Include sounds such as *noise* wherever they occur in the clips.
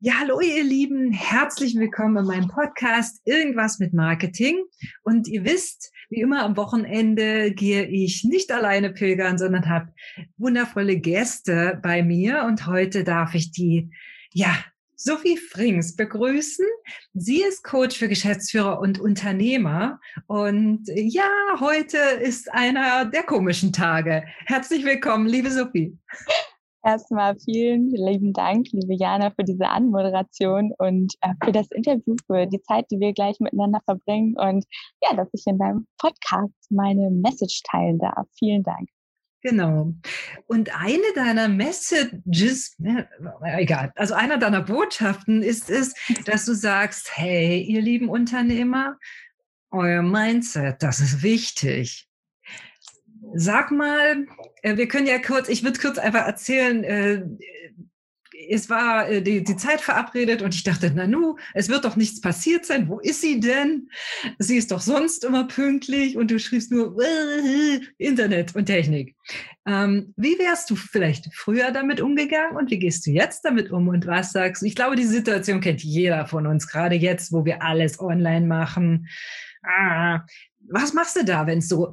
Ja, hallo ihr Lieben, herzlich willkommen in meinem Podcast Irgendwas mit Marketing. Und ihr wisst, wie immer am Wochenende gehe ich nicht alleine pilgern, sondern habe wundervolle Gäste bei mir. Und heute darf ich die, ja, Sophie Frings begrüßen. Sie ist Coach für Geschäftsführer und Unternehmer. Und ja, heute ist einer der komischen Tage. Herzlich willkommen, liebe Sophie. Erstmal vielen lieben Dank, liebe Jana, für diese Anmoderation und äh, für das Interview, für die Zeit, die wir gleich miteinander verbringen und ja, dass ich in deinem Podcast meine Message teilen darf. Vielen Dank. Genau. Und eine deiner Messages, ne, egal, also einer deiner Botschaften ist es, *laughs* dass du sagst, hey, ihr lieben Unternehmer, euer Mindset, das ist wichtig. Sag mal, äh, wir können ja kurz, ich würde kurz einfach erzählen, äh, es war äh, die, die Zeit verabredet und ich dachte, Nanu, es wird doch nichts passiert sein. Wo ist sie denn? Sie ist doch sonst immer pünktlich und du schriebst nur *laughs* Internet und Technik. Ähm, wie wärst du vielleicht früher damit umgegangen und wie gehst du jetzt damit um und was sagst du? Ich glaube, die Situation kennt jeder von uns, gerade jetzt, wo wir alles online machen. Ah, was machst du da, wenn es so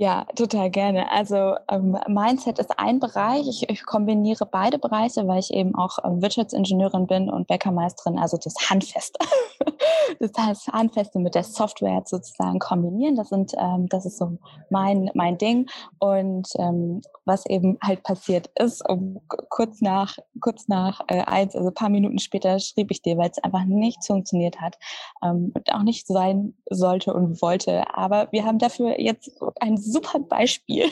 Ja, total gerne. Also ähm, Mindset ist ein Bereich. Ich, ich, kombiniere beide Bereiche, weil ich eben auch ähm, Wirtschaftsingenieurin bin und Bäckermeisterin, also das Handfeste. *laughs* das heißt, Handfeste mit der Software sozusagen kombinieren. Das sind, ähm, das ist so mein, mein Ding. Und ähm, was eben halt passiert ist, um, kurz nach, kurz nach äh, eins, also ein paar Minuten später schrieb ich dir, weil es einfach nicht funktioniert hat ähm, und auch nicht sein sollte und wollte. Aber wir haben dafür jetzt ein super Beispiel.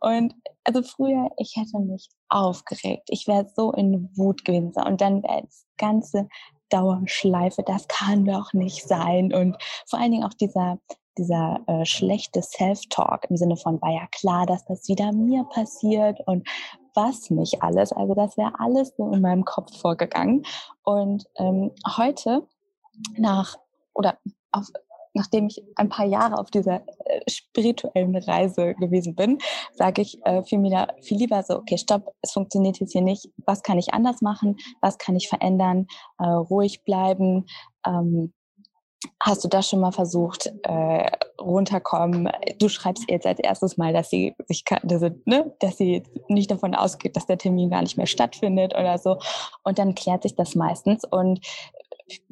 Und also früher, ich hätte mich aufgeregt. Ich wäre so in Wut gewesen. Und dann wäre das ganze Dauerschleife, das kann doch nicht sein. Und vor allen Dingen auch dieser, dieser äh, schlechte Self-Talk im Sinne von, war ja klar, dass das wieder mir passiert und was nicht alles. Also das wäre alles so in meinem Kopf vorgegangen. Und ähm, heute nach oder auf nachdem ich ein paar Jahre auf dieser äh, spirituellen Reise gewesen bin, sage ich äh, viel, mehr, viel lieber so, okay, stopp, es funktioniert jetzt hier nicht. Was kann ich anders machen? Was kann ich verändern? Äh, ruhig bleiben. Ähm, Hast du das schon mal versucht, äh, runterkommen? Du schreibst jetzt als erstes mal, dass sie sich, dass, ne, dass sie nicht davon ausgeht, dass der Termin gar nicht mehr stattfindet oder so. Und dann klärt sich das meistens. Und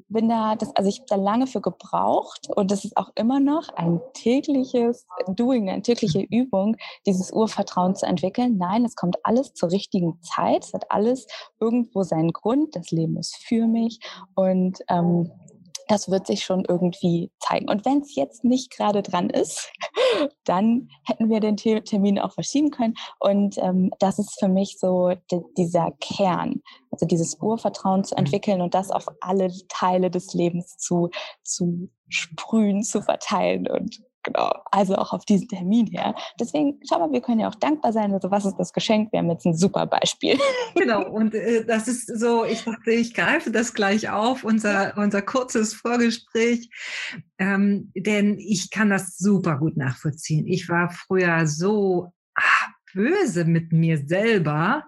bin da, das, also ich habe da lange für gebraucht und das ist auch immer noch ein tägliches Doing, eine tägliche Übung, dieses Urvertrauen zu entwickeln. Nein, es kommt alles zur richtigen Zeit, es hat alles irgendwo seinen Grund, das Leben ist für mich. Und ähm, das wird sich schon irgendwie zeigen. Und wenn es jetzt nicht gerade dran ist, *laughs* dann hätten wir den Termin auch verschieben können. Und ähm, das ist für mich so dieser Kern, also dieses Urvertrauen zu mhm. entwickeln und das auf alle Teile des Lebens zu, zu sprühen, zu verteilen und genau, also auch auf diesen Termin her. Deswegen, schau mal, wir können ja auch dankbar sein. Also, was ist das Geschenk? Wir haben jetzt ein super Beispiel. *laughs* Genau, und äh, das ist so, ich dachte, ich greife das gleich auf, unser, unser kurzes Vorgespräch, ähm, denn ich kann das super gut nachvollziehen. Ich war früher so ach, böse mit mir selber,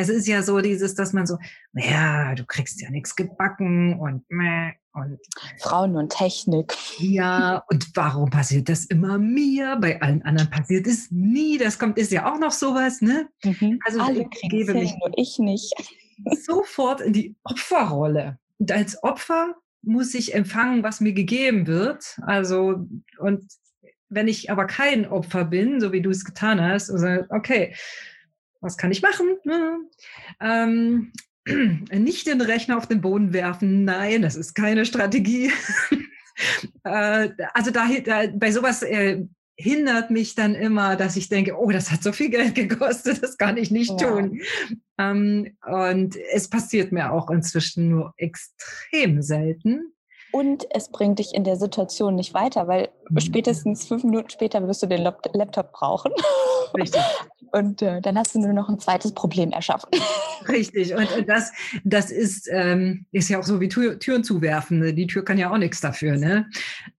es ist ja so dieses, dass man so, ja, du kriegst ja nichts gebacken und meh, und Frauen und Technik. Ja, *laughs* und warum passiert das immer mir? Bei allen anderen passiert es nie. Das kommt, ist ja auch noch sowas, ne? Mhm. Also Alle ich gebe mich nur ich nicht. *laughs* Sofort in die Opferrolle. Und als Opfer muss ich empfangen, was mir gegeben wird. Also, und wenn ich aber kein Opfer bin, so wie du es getan hast, also, okay, was kann ich machen? Ähm, *clears throat* nicht den Rechner auf den Boden werfen. Nein, das ist keine Strategie. *laughs* äh, also da, da, bei sowas äh, hindert mich dann immer, dass ich denke, oh, das hat so viel Geld *laughs* gekostet, das kann ich nicht ja. tun. Ähm, und es passiert mir auch inzwischen nur extrem selten. Und es bringt dich in der Situation nicht weiter, weil mhm. spätestens fünf Minuten später wirst du den Laptop brauchen. Richtig. *laughs* Und äh, dann hast du nur noch ein zweites Problem erschaffen. *laughs* Richtig. Und das, das ist, ähm, ist ja auch so wie Tür, Türen zuwerfen. Ne? Die Tür kann ja auch nichts dafür. Ne?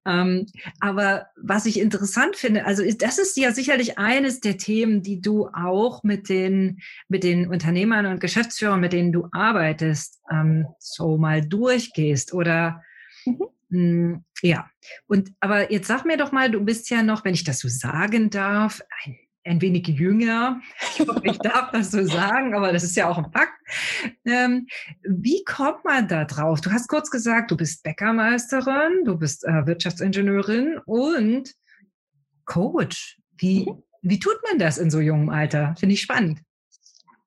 Ähm, aber was ich interessant finde, also ist, das ist ja sicherlich eines der Themen, die du auch mit den, mit den Unternehmern und Geschäftsführern, mit denen du arbeitest, ähm, so mal durchgehst oder Mhm. Hm, ja, und aber jetzt sag mir doch mal, du bist ja noch, wenn ich das so sagen darf, ein, ein wenig jünger. Ich hoffe, ich darf das so sagen, aber das ist ja auch ein Fakt. Ähm, wie kommt man da drauf? Du hast kurz gesagt, du bist Bäckermeisterin, du bist äh, Wirtschaftsingenieurin und Coach. Wie, mhm. wie tut man das in so jungem Alter? Finde ich spannend.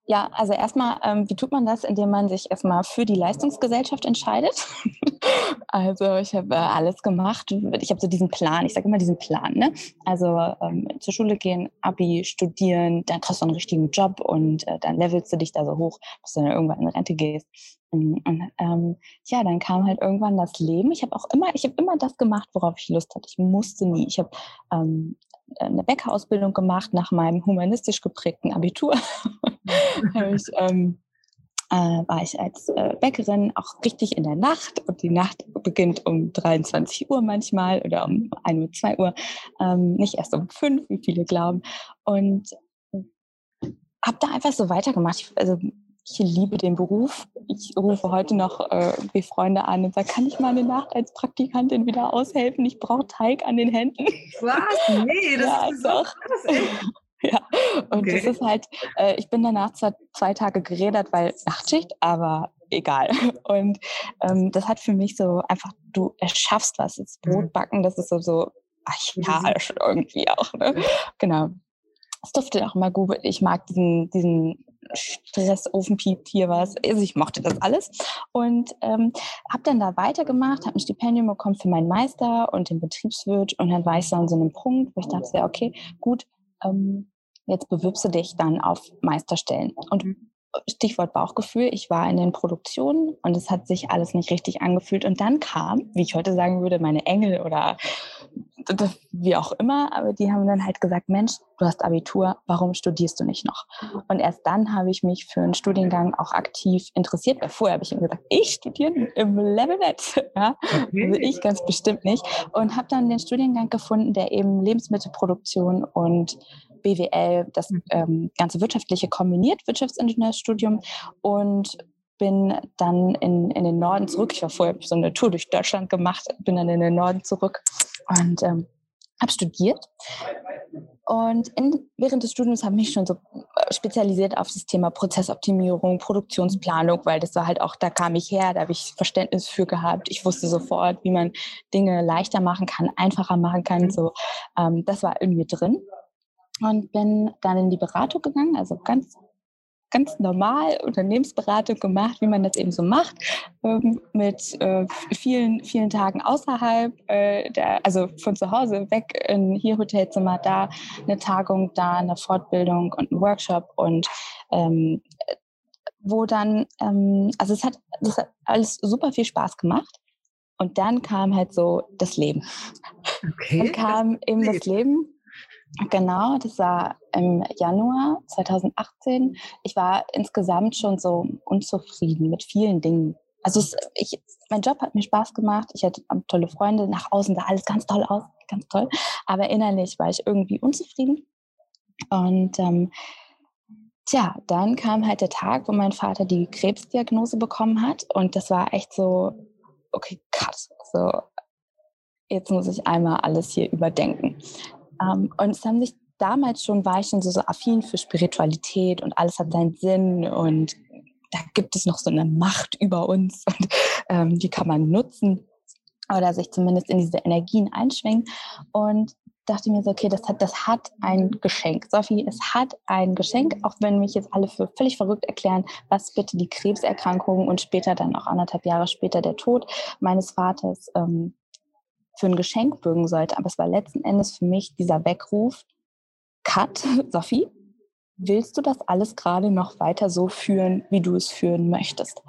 Ja, also erstmal, ähm, wie tut man das, indem man sich erstmal für die Leistungsgesellschaft entscheidet? *laughs* also ich habe äh, alles gemacht. Ich habe so diesen Plan, ich sage immer diesen Plan. Ne? Also ähm, zur Schule gehen, Abi, studieren, dann kriegst du einen richtigen Job und äh, dann levelst du dich da so hoch, bis du dann irgendwann in Rente gehst. Und, ähm, ja, dann kam halt irgendwann das Leben. Ich habe auch immer, ich habe immer das gemacht, worauf ich Lust hatte. Ich musste nie. Ich habe ähm, eine Bäckerausbildung gemacht nach meinem humanistisch geprägten Abitur. *laughs* ich, ähm, äh, war ich als äh, Bäckerin auch richtig in der Nacht und die Nacht beginnt um 23 Uhr manchmal oder um 1 Uhr, 2 Uhr, ähm, nicht erst um 5, wie viele glauben. Und habe da einfach so weitergemacht. Ich, also ich liebe den Beruf. Ich rufe heute noch äh, wie Freunde an und sage, kann ich mal eine Nacht als Praktikantin wieder aushelfen? Ich brauche Teig an den Händen. Was? Nee, *laughs* das ja, ist doch. *laughs* Ja, und okay. das ist halt, äh, ich bin danach zwar zwei Tage geredet, weil Nachtschicht, aber egal. *laughs* Und ähm, das hat für mich so einfach, du erschaffst was. Das mhm. Brot backen, das ist so, so archaisch irgendwie auch. Ne? Genau. Es duftet auch immer gut. Ich mag diesen, diesen Stress, Ofenpiept, hier was. Also ich mochte das alles. Und ähm, habe dann da weitergemacht, habe ein Stipendium bekommen für meinen Meister und den Betriebswirt. Und dann war ich so an so einem Punkt, wo ich dachte, ja, okay, gut, ähm, jetzt bewirbst du dich dann auf Meisterstellen. Und mhm. Stichwort Bauchgefühl, ich war in den Produktionen und es hat sich alles nicht richtig angefühlt. Und dann kam, wie ich heute sagen würde, meine Engel oder wie auch immer, aber die haben dann halt gesagt, Mensch, du hast Abitur, warum studierst du nicht noch? Und erst dann habe ich mich für einen Studiengang auch aktiv interessiert, weil vorher habe ich ihm gesagt, ich studiere im Levelnet. Ja? Also ich ganz bestimmt nicht. Und habe dann den Studiengang gefunden, der eben Lebensmittelproduktion und BWL, das mhm. ähm, ganze Wirtschaftliche kombiniert, Wirtschaftsingenieurstudium und bin dann in, in den Norden zurück. Ich war vorher so eine Tour durch Deutschland gemacht, bin dann in den Norden zurück und ähm, habe studiert. Und in, während des Studiums habe ich mich schon so äh, spezialisiert auf das Thema Prozessoptimierung, Produktionsplanung, weil das war halt auch, da kam ich her, da habe ich Verständnis für gehabt. Ich wusste sofort, wie man Dinge leichter machen kann, einfacher machen kann. Mhm. So, ähm, das war irgendwie drin und bin dann in die Beratung gegangen, also ganz ganz normal Unternehmensberatung gemacht, wie man das eben so macht, ähm, mit äh, vielen, vielen Tagen außerhalb, äh, der, also von zu Hause weg in hier Hotelzimmer, da eine Tagung, da eine Fortbildung und ein Workshop und ähm, wo dann, ähm, also es hat, das hat alles super viel Spaß gemacht. Und dann kam halt so das Leben. Okay. Dann kam eben das Leben Genau, das war im Januar 2018. Ich war insgesamt schon so unzufrieden mit vielen Dingen. Also es, ich, mein Job hat mir Spaß gemacht. Ich hatte tolle Freunde. Nach außen sah alles ganz toll aus, ganz toll. Aber innerlich war ich irgendwie unzufrieden. Und ähm, tja, dann kam halt der Tag, wo mein Vater die Krebsdiagnose bekommen hat. Und das war echt so, okay, cut. So, jetzt muss ich einmal alles hier überdenken. Ähm, und es haben sich damals schon, war ich schon so, so affin für Spiritualität und alles hat seinen Sinn und da gibt es noch so eine Macht über uns *laughs* und ähm, die kann man nutzen oder sich zumindest in diese Energien einschwingen. Und dachte mir so, okay, das hat, das hat ein Geschenk. Sophie, es hat ein Geschenk, auch wenn mich jetzt alle für völlig verrückt erklären, was bitte die Krebserkrankung und später dann auch anderthalb Jahre später der Tod meines Vaters ähm, für ein Geschenk bürgen sollte. Aber es war letzten Endes für mich dieser Weckruf, Cut, *laughs* Sophie, willst du das alles gerade noch weiter so führen, wie du es führen möchtest?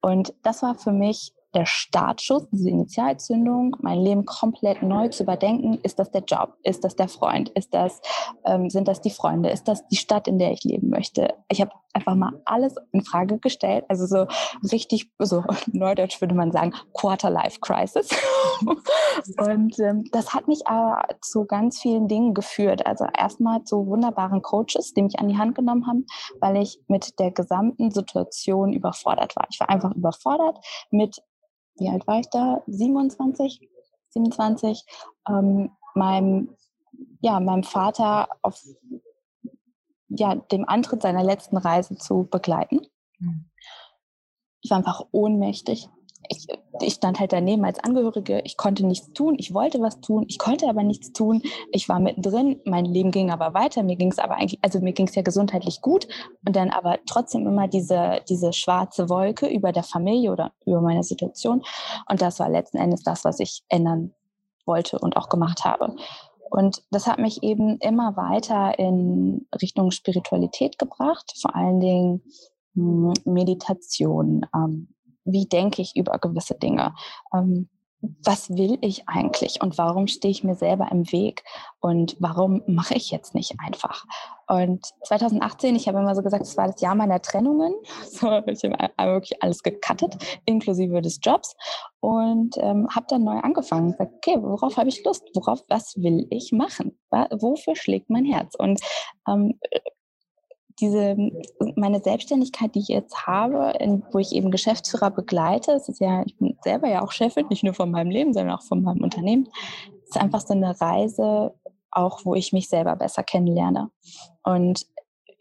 Und das war für mich der Startschuss, diese Initialzündung, mein Leben komplett neu zu überdenken. Ist das der Job? Ist das der Freund? Ist das, ähm, sind das die Freunde? Ist das die Stadt, in der ich leben möchte? Ich habe einfach mal alles in Frage gestellt. Also so richtig, so *laughs* neudeutsch würde man sagen, Quarter-Life-Crisis. *laughs* und ähm, das hat mich aber zu ganz vielen Dingen geführt. Also erstmal zu wunderbaren Coaches, die mich an die Hand genommen haben, weil ich mit der gesamten Situation überfordert war. Ich war einfach überfordert mit wie alt war ich da? 27, 27, ähm, meinem, ja, meinem Vater auf ja, dem Antritt seiner letzten Reise zu begleiten. Mhm. Ich war einfach ohnmächtig ich, ich stand halt daneben als Angehörige, ich konnte nichts tun, ich wollte was tun, ich konnte aber nichts tun, ich war mittendrin, mein Leben ging aber weiter, mir ging es aber eigentlich, also mir ging es ja gesundheitlich gut. Und dann aber trotzdem immer diese, diese schwarze Wolke über der Familie oder über meine Situation. Und das war letzten Endes das, was ich ändern wollte und auch gemacht habe. Und das hat mich eben immer weiter in Richtung Spiritualität gebracht, vor allen Dingen hm, Meditation, ähm, wie denke ich über gewisse Dinge? Ähm, was will ich eigentlich und warum stehe ich mir selber im Weg und warum mache ich jetzt nicht einfach? Und 2018, ich habe immer so gesagt, es war das Jahr meiner Trennungen. *laughs* So, ich habe wirklich alles gecuttet, inklusive des Jobs und ähm, habe dann neu angefangen. Gesagt, okay, worauf habe ich Lust? Worauf, was will ich machen? Wofür schlägt mein Herz? Und ähm, diese, meine Selbstständigkeit, die ich jetzt habe, in, wo ich eben Geschäftsführer begleite, es ist ja, ich bin selber ja auch Chefin, nicht nur von meinem Leben, sondern auch von meinem Unternehmen, ist einfach so eine Reise, auch wo ich mich selber besser kennenlerne. Und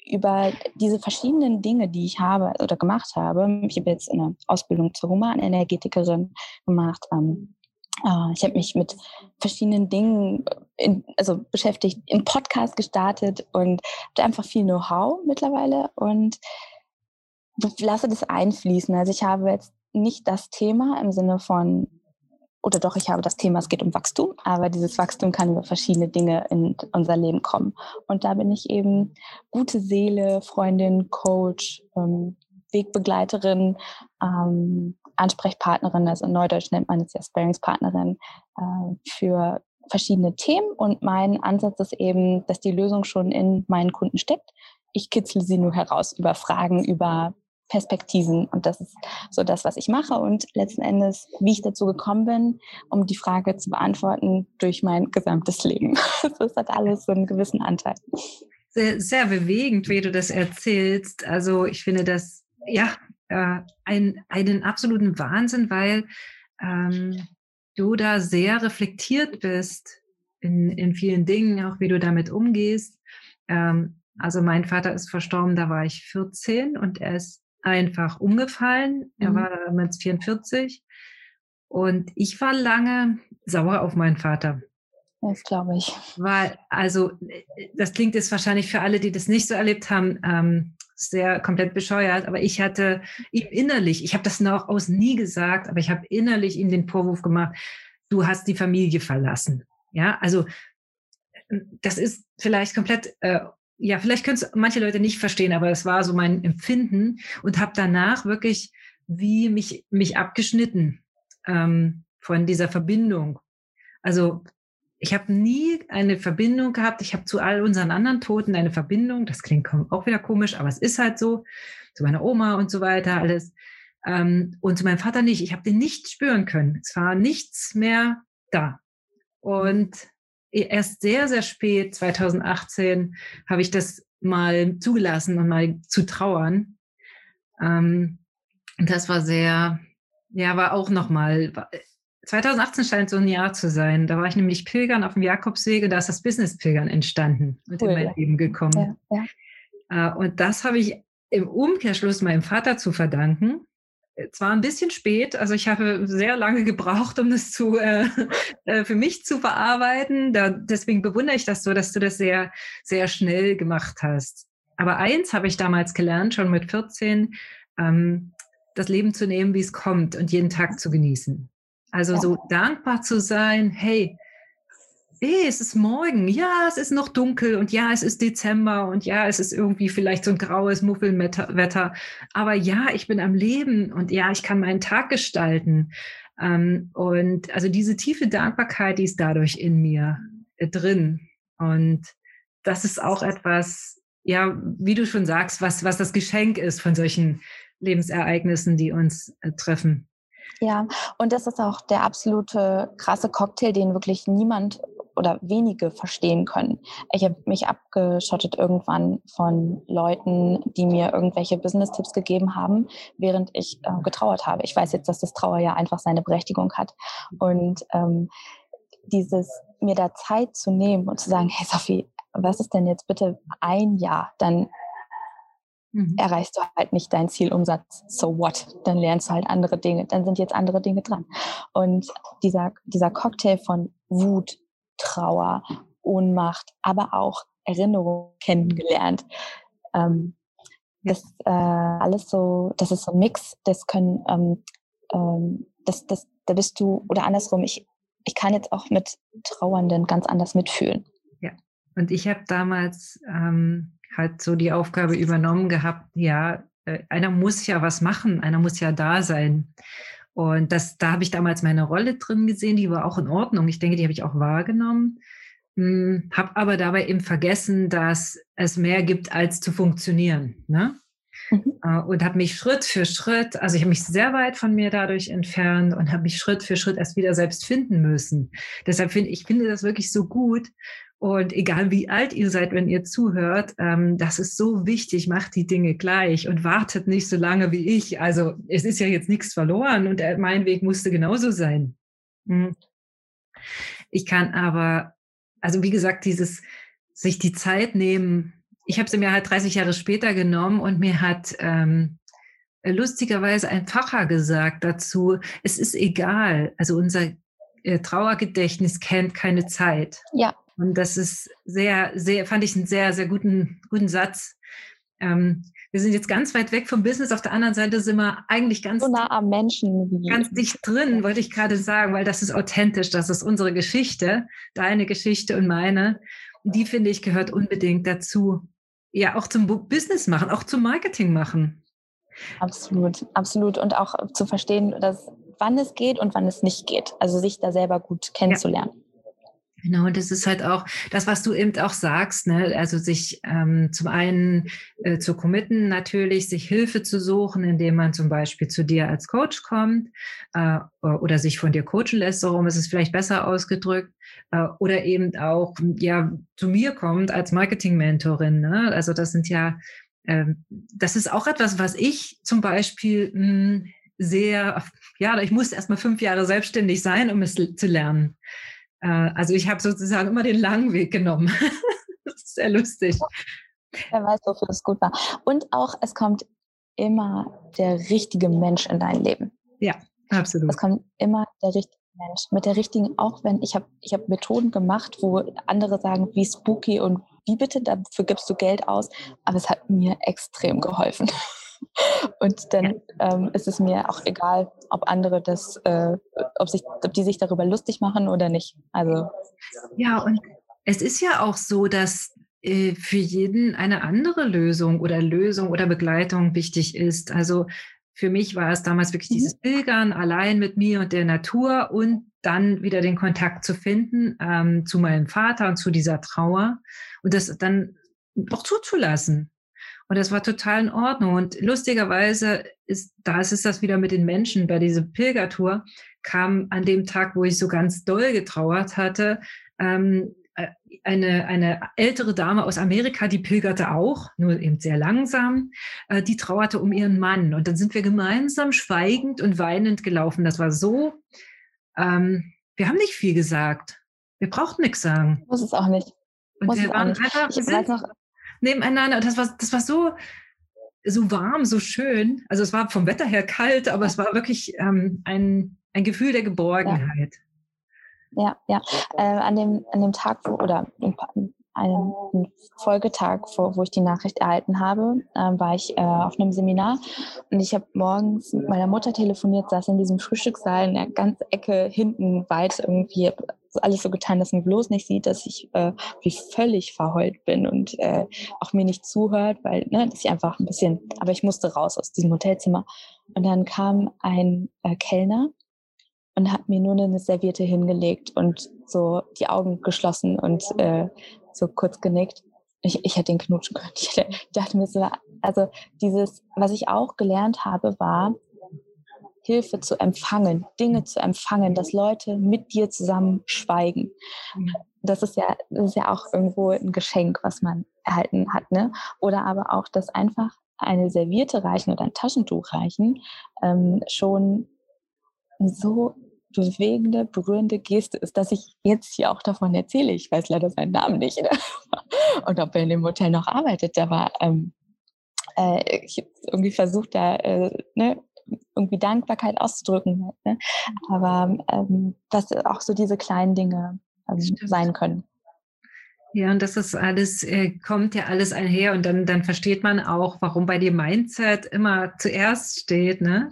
über diese verschiedenen Dinge, die ich habe oder gemacht habe, ich habe jetzt eine Ausbildung zur Humanenergetikerin gemacht, ähm, äh, ich habe mich mit verschiedenen Dingen in, also beschäftigt, im Podcast gestartet und habe einfach viel Know-how mittlerweile und lasse das einfließen. Also ich habe jetzt nicht das Thema im Sinne von, oder doch, ich habe das Thema, es geht um Wachstum, aber dieses Wachstum kann über verschiedene Dinge in unser Leben kommen. Und da bin ich eben gute Seele, Freundin, Coach, ähm, Wegbegleiterin, ähm, Ansprechpartnerin, also in Neudeutsch nennt man es ja Sparingspartnerin, äh, für verschiedene Themen. Und mein Ansatz ist eben, dass die Lösung schon in meinen Kunden steckt. Ich kitzle sie nur heraus über Fragen, über Perspektiven. Und das ist so das, was ich mache. Und letzten Endes, wie ich dazu gekommen bin, um die Frage zu beantworten, durch mein gesamtes Leben. *laughs* Das hat alles so einen gewissen Anteil. Sehr, sehr bewegend, wie du das erzählst. Also ich finde das, ja, äh, ein, einen absoluten Wahnsinn, weil ähm, du da sehr reflektiert bist in, in vielen Dingen, auch wie du damit umgehst. Ähm, also mein Vater ist verstorben, da war ich 14 und er ist einfach umgefallen. Er mhm. war damals 44 und ich war lange sauer auf meinen Vater. Das glaube ich. Weil, also, das klingt jetzt wahrscheinlich für alle, die das nicht so erlebt haben, ähm, sehr komplett bescheuert, aber ich hatte ihm innerlich, ich habe das noch aus nie gesagt, aber ich habe innerlich ihm den Vorwurf gemacht, du hast die Familie verlassen. Ja, also das ist vielleicht komplett, äh, ja, vielleicht können es manche Leute nicht verstehen, aber es war so mein Empfinden und habe danach wirklich wie mich, mich abgeschnitten ähm, von dieser Verbindung. Also ich habe nie eine Verbindung gehabt. Ich habe zu all unseren anderen Toten eine Verbindung. Das klingt auch wieder komisch, aber es ist halt so. Zu meiner Oma und so weiter, alles. Ähm, und zu meinem Vater nicht. Ich habe den nicht spüren können. Es war nichts mehr da. Und erst sehr, sehr spät, 2018, habe ich das mal zugelassen und mal zu trauern. Ähm, das war sehr, ja, war auch nochmal, 2018 scheint so ein Jahr zu sein. Da war ich nämlich Pilgern auf dem Jakobswege, da ist das Business-Pilgern entstanden und cool, in mein ja. Leben gekommen. Ja, ja. Äh, und das habe ich im Umkehrschluss meinem Vater zu verdanken. Zwar ein bisschen spät, also ich habe sehr lange gebraucht, um das zu, äh, *laughs* äh, für mich zu verarbeiten. Da, deswegen bewundere ich das so, dass du das sehr, sehr schnell gemacht hast. Aber eins habe ich damals gelernt, schon mit 14, ähm, das Leben zu nehmen, wie es kommt und jeden Tag zu genießen. Also ja. so dankbar zu sein, hey, hey, es ist morgen, ja, es ist noch dunkel und ja, es ist Dezember und ja, es ist irgendwie vielleicht so ein graues Muffelwetter, aber ja, ich bin am Leben und ja, ich kann meinen Tag gestalten. Ähm, und also diese tiefe Dankbarkeit, die ist dadurch in mir äh, drin. Und das ist auch etwas, ja, wie du schon sagst, was, was das Geschenk ist von solchen Lebensereignissen, die uns äh, treffen. Ja, und das ist auch der absolute krasse Cocktail, den wirklich niemand oder wenige verstehen können. Ich habe mich abgeschottet irgendwann von Leuten, die mir irgendwelche Business-Tipps gegeben haben, während ich äh, getrauert habe. Ich weiß jetzt, dass das Trauer ja einfach seine Berechtigung hat. Und ähm, dieses mir da Zeit zu nehmen und zu sagen, hey Sophie, was ist denn jetzt bitte ein Jahr? Dann mhm. erreichst du halt nicht deinen Zielumsatz. So what? Dann lernst du halt andere Dinge. Dann sind jetzt andere Dinge dran. Und dieser, dieser Cocktail von Wut, Trauer, Ohnmacht, aber auch Erinnerung kennengelernt. Ähm, das äh, alles so, das ist so ein Mix, das können, ähm, ähm, das, das, da bist du, oder andersrum, ich, ich kann jetzt auch mit Trauernden ganz anders mitfühlen. Ja, und ich habe damals ähm, halt so die Aufgabe übernommen gehabt, ja, äh, einer muss ja was machen, einer muss ja da sein. Und das, da habe ich damals meine Rolle drin gesehen, die war auch in Ordnung. Ich denke, die habe ich auch wahrgenommen. Hm, habe aber dabei eben vergessen, dass es mehr gibt, als zu funktionieren. Ne? Mhm. Äh, und habe mich Schritt für Schritt, also ich habe mich sehr weit von mir dadurch entfernt und habe mich Schritt für Schritt erst wieder selbst finden müssen. Deshalb finde ich finde das wirklich so gut, und egal wie alt ihr seid, wenn ihr zuhört, ähm, das ist so wichtig, macht die Dinge gleich und wartet nicht so lange wie ich. Also es ist ja jetzt nichts verloren und äh, mein Weg musste genauso sein. Hm. Ich kann aber, also wie gesagt, dieses sich die Zeit nehmen, ich habe sie mir halt 30 Jahre später genommen und mir hat ähm, lustigerweise ein Pfarrer gesagt dazu, es ist egal, also unser äh, Trauergedächtnis kennt keine Zeit. Ja. Und das ist sehr, sehr, fand ich einen sehr, sehr guten, guten Satz. Ähm, wir sind jetzt ganz weit weg vom Business. Auf der anderen Seite sind wir eigentlich ganz so nah am Menschen. Ganz dicht drin, wollte ich gerade sagen, weil das ist authentisch. Das ist unsere Geschichte, deine Geschichte und meine. Die finde ich gehört unbedingt dazu. Ja, auch zum Business machen, auch zum Marketing machen. Absolut, absolut. Und auch zu verstehen, dass wann es geht und wann es nicht geht. Also sich da selber gut kennenzulernen. Ja. Genau, und das ist halt auch das, was du eben auch sagst, ne? also sich ähm, zum einen äh, zu committen, natürlich sich Hilfe zu suchen, indem man zum Beispiel zu dir als Coach kommt äh, oder sich von dir coachen lässt, darum ist es vielleicht besser ausgedrückt, äh, oder eben auch ja zu mir kommt als Marketing-Mentorin. Ne? Also das sind ja, ähm, das ist auch etwas, was ich zum Beispiel mh, hm, sehr, ja, ich musste erst mal fünf Jahre selbstständig sein, um es zu lernen. Äh, also ich habe sozusagen immer den langen Weg genommen. *laughs* das ist sehr lustig. Wer weiß, wofür es gut war. Und auch, es kommt immer der richtige Mensch in dein Leben. Ja, absolut. Es kommt immer der richtige Mensch. Mit der richtigen, auch wenn ich habe ich hab Methoden gemacht, wo andere sagen, wie spooky und wie bitte, dafür gibst du Geld aus. Aber es hat mir extrem geholfen. Und dann ähm, ist es mir auch egal, ob andere das, äh, ob, sich, ob die sich darüber lustig machen oder nicht. Also ja, und es ist ja auch so, dass äh, für jeden eine andere Lösung oder Lösung oder Begleitung wichtig ist. Also für mich war es damals wirklich mhm. dieses Pilgern allein mit mir und der Natur und dann wieder den Kontakt zu finden ähm, zu meinem Vater und zu dieser Trauer und das dann auch zuzulassen. Und das war total in Ordnung. Und lustigerweise ist, da ist es das wieder mit den Menschen bei dieser Pilgertour, kam an dem Tag, wo ich so ganz doll getrauert hatte, ähm, äh, eine, eine ältere Dame aus Amerika, die pilgerte auch, nur eben sehr langsam, äh, die trauerte um ihren Mann. Und dann sind wir gemeinsam schweigend und weinend gelaufen. Das war so, ähm, wir haben nicht viel gesagt. Wir brauchten nichts sagen. Muss es auch nicht. Und Muss wir waren einfach, ich weiß noch, nebeneinander. Das war, das war so, so warm, so schön. Also es war vom Wetter her kalt, aber es war wirklich ähm, ein, ein Gefühl der Geborgenheit. Ja, ja. Äh, an, dem, an dem Tag, wo, oder einem Folgetag, wo, wo ich die Nachricht erhalten habe, äh, war ich äh, auf einem Seminar und ich habe morgens mit meiner Mutter telefoniert, saß in diesem Frühstückssaal in der ganzen Ecke hinten weit irgendwie alles so getan, dass man bloß nicht sieht, dass ich äh, wie völlig verheult bin und äh, auch mir nicht zuhört, weil ne, dass ich einfach ein bisschen, aber ich musste raus aus diesem Hotelzimmer. Und dann kam ein äh, Kellner und hat mir nur eine Serviette hingelegt und so die Augen geschlossen und äh, so kurz genickt. Ich, ich hätte den knutschen können. *laughs* Ich dachte mir so, also dieses, was ich auch gelernt habe, war, Hilfe zu empfangen, Dinge zu empfangen, dass Leute mit dir zusammen schweigen. Das ist ja, das ist ja auch irgendwo ein Geschenk, was man erhalten hat, ne? Oder aber auch, dass einfach eine Serviette reichen oder ein Taschentuch reichen, ähm, schon so bewegende, berührende Geste ist, dass ich jetzt hier auch davon erzähle. Ich weiß leider seinen Namen nicht. Ne? *laughs* Und ob er in dem Hotel noch arbeitet, der war ähm, äh, ich habe irgendwie versucht, da äh, ne, irgendwie Dankbarkeit auszudrücken. Ne? Aber ähm, was auch so diese kleinen Dinge ähm, sein können. Ja, und das ist alles, äh, kommt ja alles einher und dann, dann versteht man auch, warum bei dir Mindset immer zuerst steht, ne?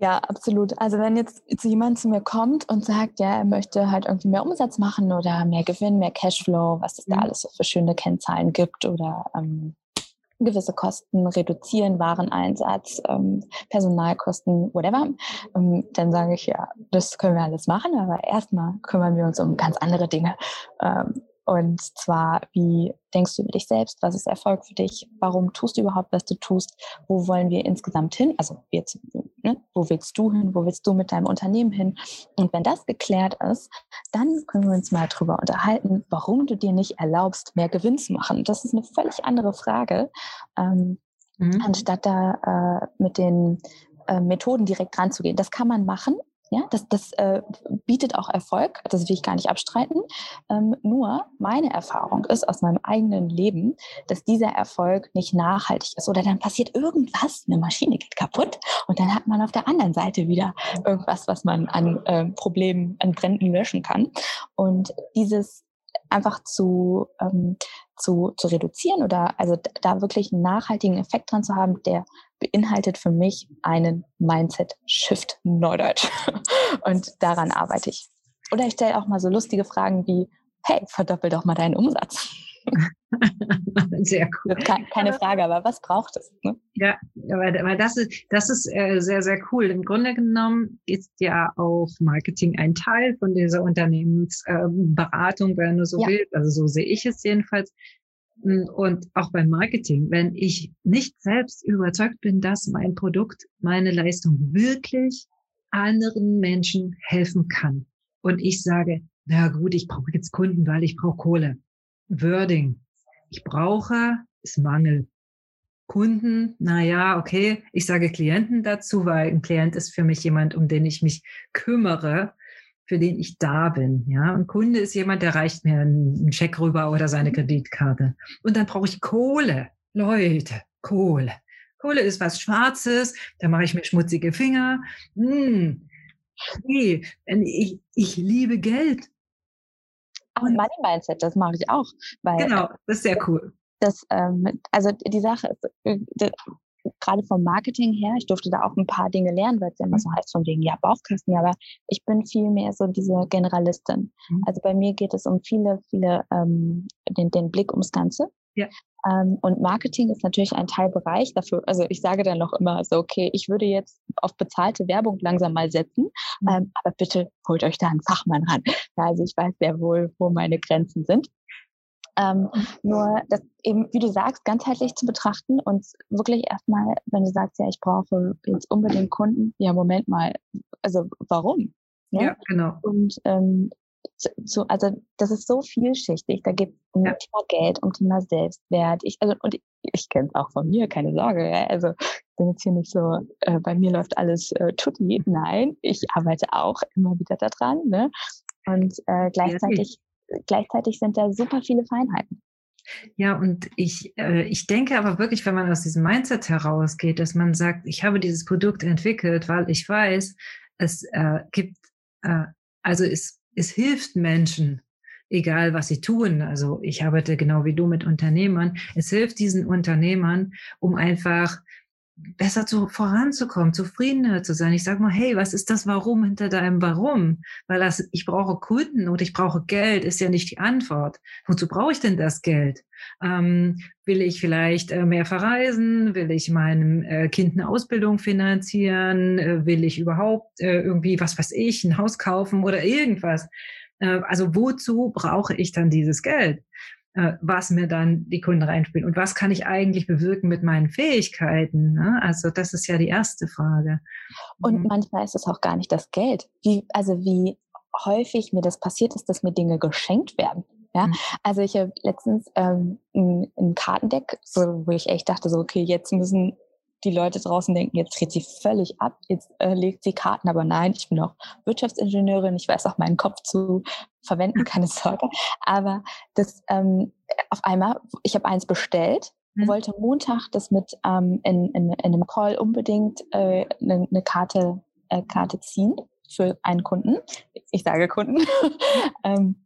Ja, absolut. Also wenn jetzt jemand zu mir kommt und sagt, ja, er möchte halt irgendwie mehr Umsatz machen oder mehr Gewinn, mehr Cashflow, was es da mhm. alles so für schöne Kennzahlen gibt oder ähm, gewisse Kosten reduzieren, Wareneinsatz, ähm, Personalkosten, whatever, ähm, dann sage ich, ja, das können wir alles machen, aber erstmal kümmern wir uns um ganz andere Dinge. Ähm, und zwar, wie denkst du über dich selbst? Was ist Erfolg für dich? Warum tust du überhaupt, was du tust? Wo wollen wir insgesamt hin? Also jetzt, ne? wo willst du hin? Wo willst du mit deinem Unternehmen hin? Und wenn das geklärt ist, dann können wir uns mal darüber unterhalten, warum du dir nicht erlaubst, mehr Gewinn zu machen. Das ist eine völlig andere Frage, ähm, mhm. anstatt da äh, mit den äh, Methoden direkt ranzugehen. Das kann man machen, ja, das, das äh, bietet auch Erfolg, das will ich gar nicht abstreiten. Ähm, nur meine Erfahrung ist aus meinem eigenen Leben, dass dieser Erfolg nicht nachhaltig ist. Oder dann passiert irgendwas, eine Maschine geht kaputt und dann hat man auf der anderen Seite wieder irgendwas, was man an äh, Problemen, an Bränden löschen kann. Und dieses einfach zu, ähm, zu, zu reduzieren oder also da wirklich einen nachhaltigen Effekt dran zu haben, der beinhaltet für mich einen Mindset-Shift Neudeutsch. *laughs* Und daran arbeite ich. Oder ich stelle auch mal so lustige Fragen wie, hey, verdoppel doch mal deinen Umsatz. *laughs* sehr *laughs* cool. Keine Frage, aber was braucht es? Ne? Ja, weil, das ist, das ist äh, sehr, sehr cool. Im Grunde genommen ist ja auch Marketing ein Teil von dieser Unternehmensberatung, wenn du so ja. willst. Also so sehe ich es jedenfalls. Hm, und auch beim Marketing, wenn ich nicht selbst überzeugt bin, dass mein Produkt, meine Leistung wirklich anderen Menschen helfen kann. Und ich sage, na gut, ich brauche jetzt Kunden, weil ich brauche Kohle. Wording. Ich brauche, ist Mangel. Kunden, na ja, okay. Ich sage Klienten dazu, weil ein Klient ist für mich jemand, um den ich mich kümmere für den ich da bin. Ja, und Kunde ist jemand, der reicht mir einen Scheck rüber oder seine Kreditkarte. Und dann brauche ich Kohle. Leute, Kohle. Kohle ist was Schwarzes, da mache ich mir schmutzige Finger. Hm. Nee, ich, ich liebe Geld. Auch Money Mindset, das mache ich auch. Weil, genau, das ist sehr cool. Das, ähm, also die Sache ist, äh, gerade vom Marketing her, ich durfte da auch ein paar Dinge lernen, weil es ja immer so heißt von wegen, ja, Bauchkasten, aber ich bin viel mehr so diese Generalistin. Mhm. Also bei mir geht es um viele, viele, ähm, den, den Blick ums Ganze. Ja. Ähm, und Marketing ist natürlich ein Teilbereich dafür. Also ich sage dann noch immer so, okay, ich würde jetzt auf bezahlte Werbung langsam mal setzen, mhm. ähm, aber bitte holt euch da einen Fachmann ran. Ja, also ich weiß sehr wohl, wo meine Grenzen sind. Ähm, nur das eben, wie du sagst, ganzheitlich zu betrachten und wirklich erstmal, wenn du sagst, ja, ich brauche jetzt unbedingt Kunden, ja, Moment mal, also warum? Ne? Ja, genau. Und ähm, so, also das ist so vielschichtig. Da geht es um ja. Thema Geld, um Thema Selbstwert. Ich, also, und ich, ich kenne es auch von mir, keine Sorge. Ja? Also ich bin jetzt hier nicht so, äh, bei mir läuft alles äh, tutti. Nein, ich arbeite auch immer wieder daran. Ne? Und äh, gleichzeitig gleichzeitig sind da super viele Feinheiten. Ja, und ich, äh, ich denke aber wirklich, wenn man aus diesem Mindset herausgeht, dass man sagt, ich habe dieses Produkt entwickelt, weil ich weiß, es äh, gibt, äh, also es, es hilft Menschen, egal was sie tun. Also ich arbeite genau wie du mit Unternehmern. Es hilft diesen Unternehmern, um einfach besser zu, voranzukommen, zufriedener zu sein. Ich sage mal, hey, was ist das Warum hinter deinem Warum? Weil das, ich brauche Kunden und ich brauche Geld, ist ja nicht die Antwort. Wozu brauche ich denn das Geld? Ähm, will ich vielleicht äh, mehr verreisen? Will ich meinem äh, Kind eine Ausbildung finanzieren? Äh, will ich überhaupt äh, irgendwie, was weiß ich, ein Haus kaufen oder irgendwas? Äh, also wozu brauche ich dann dieses Geld? Äh, was mir dann die Kunden reinspielen und was kann ich eigentlich bewirken mit meinen Fähigkeiten. Ne? Also das ist ja die erste Frage. Und mhm. manchmal ist es auch gar nicht das Geld. Wie, also wie häufig mir das passiert ist, dass mir Dinge geschenkt werden. Ja, mhm. also ich habe letztens ähm, ein, ein Kartendeck, wo, wo ich echt dachte, so, okay, jetzt müssen die Leute draußen denken, jetzt dreht sie völlig ab, jetzt äh, legt sie Karten, aber nein, ich bin auch Wirtschaftsingenieurin, ich weiß auch meinen Kopf zu verwenden, *laughs* keine Sorge. Aber das ähm, auf einmal, ich habe eins bestellt, mhm. wollte Montag das mit ähm, in, in, in einem Call unbedingt eine äh, ne, ne Karte, äh, Karte ziehen für einen Kunden. Ich sage Kunden. *laughs* ähm,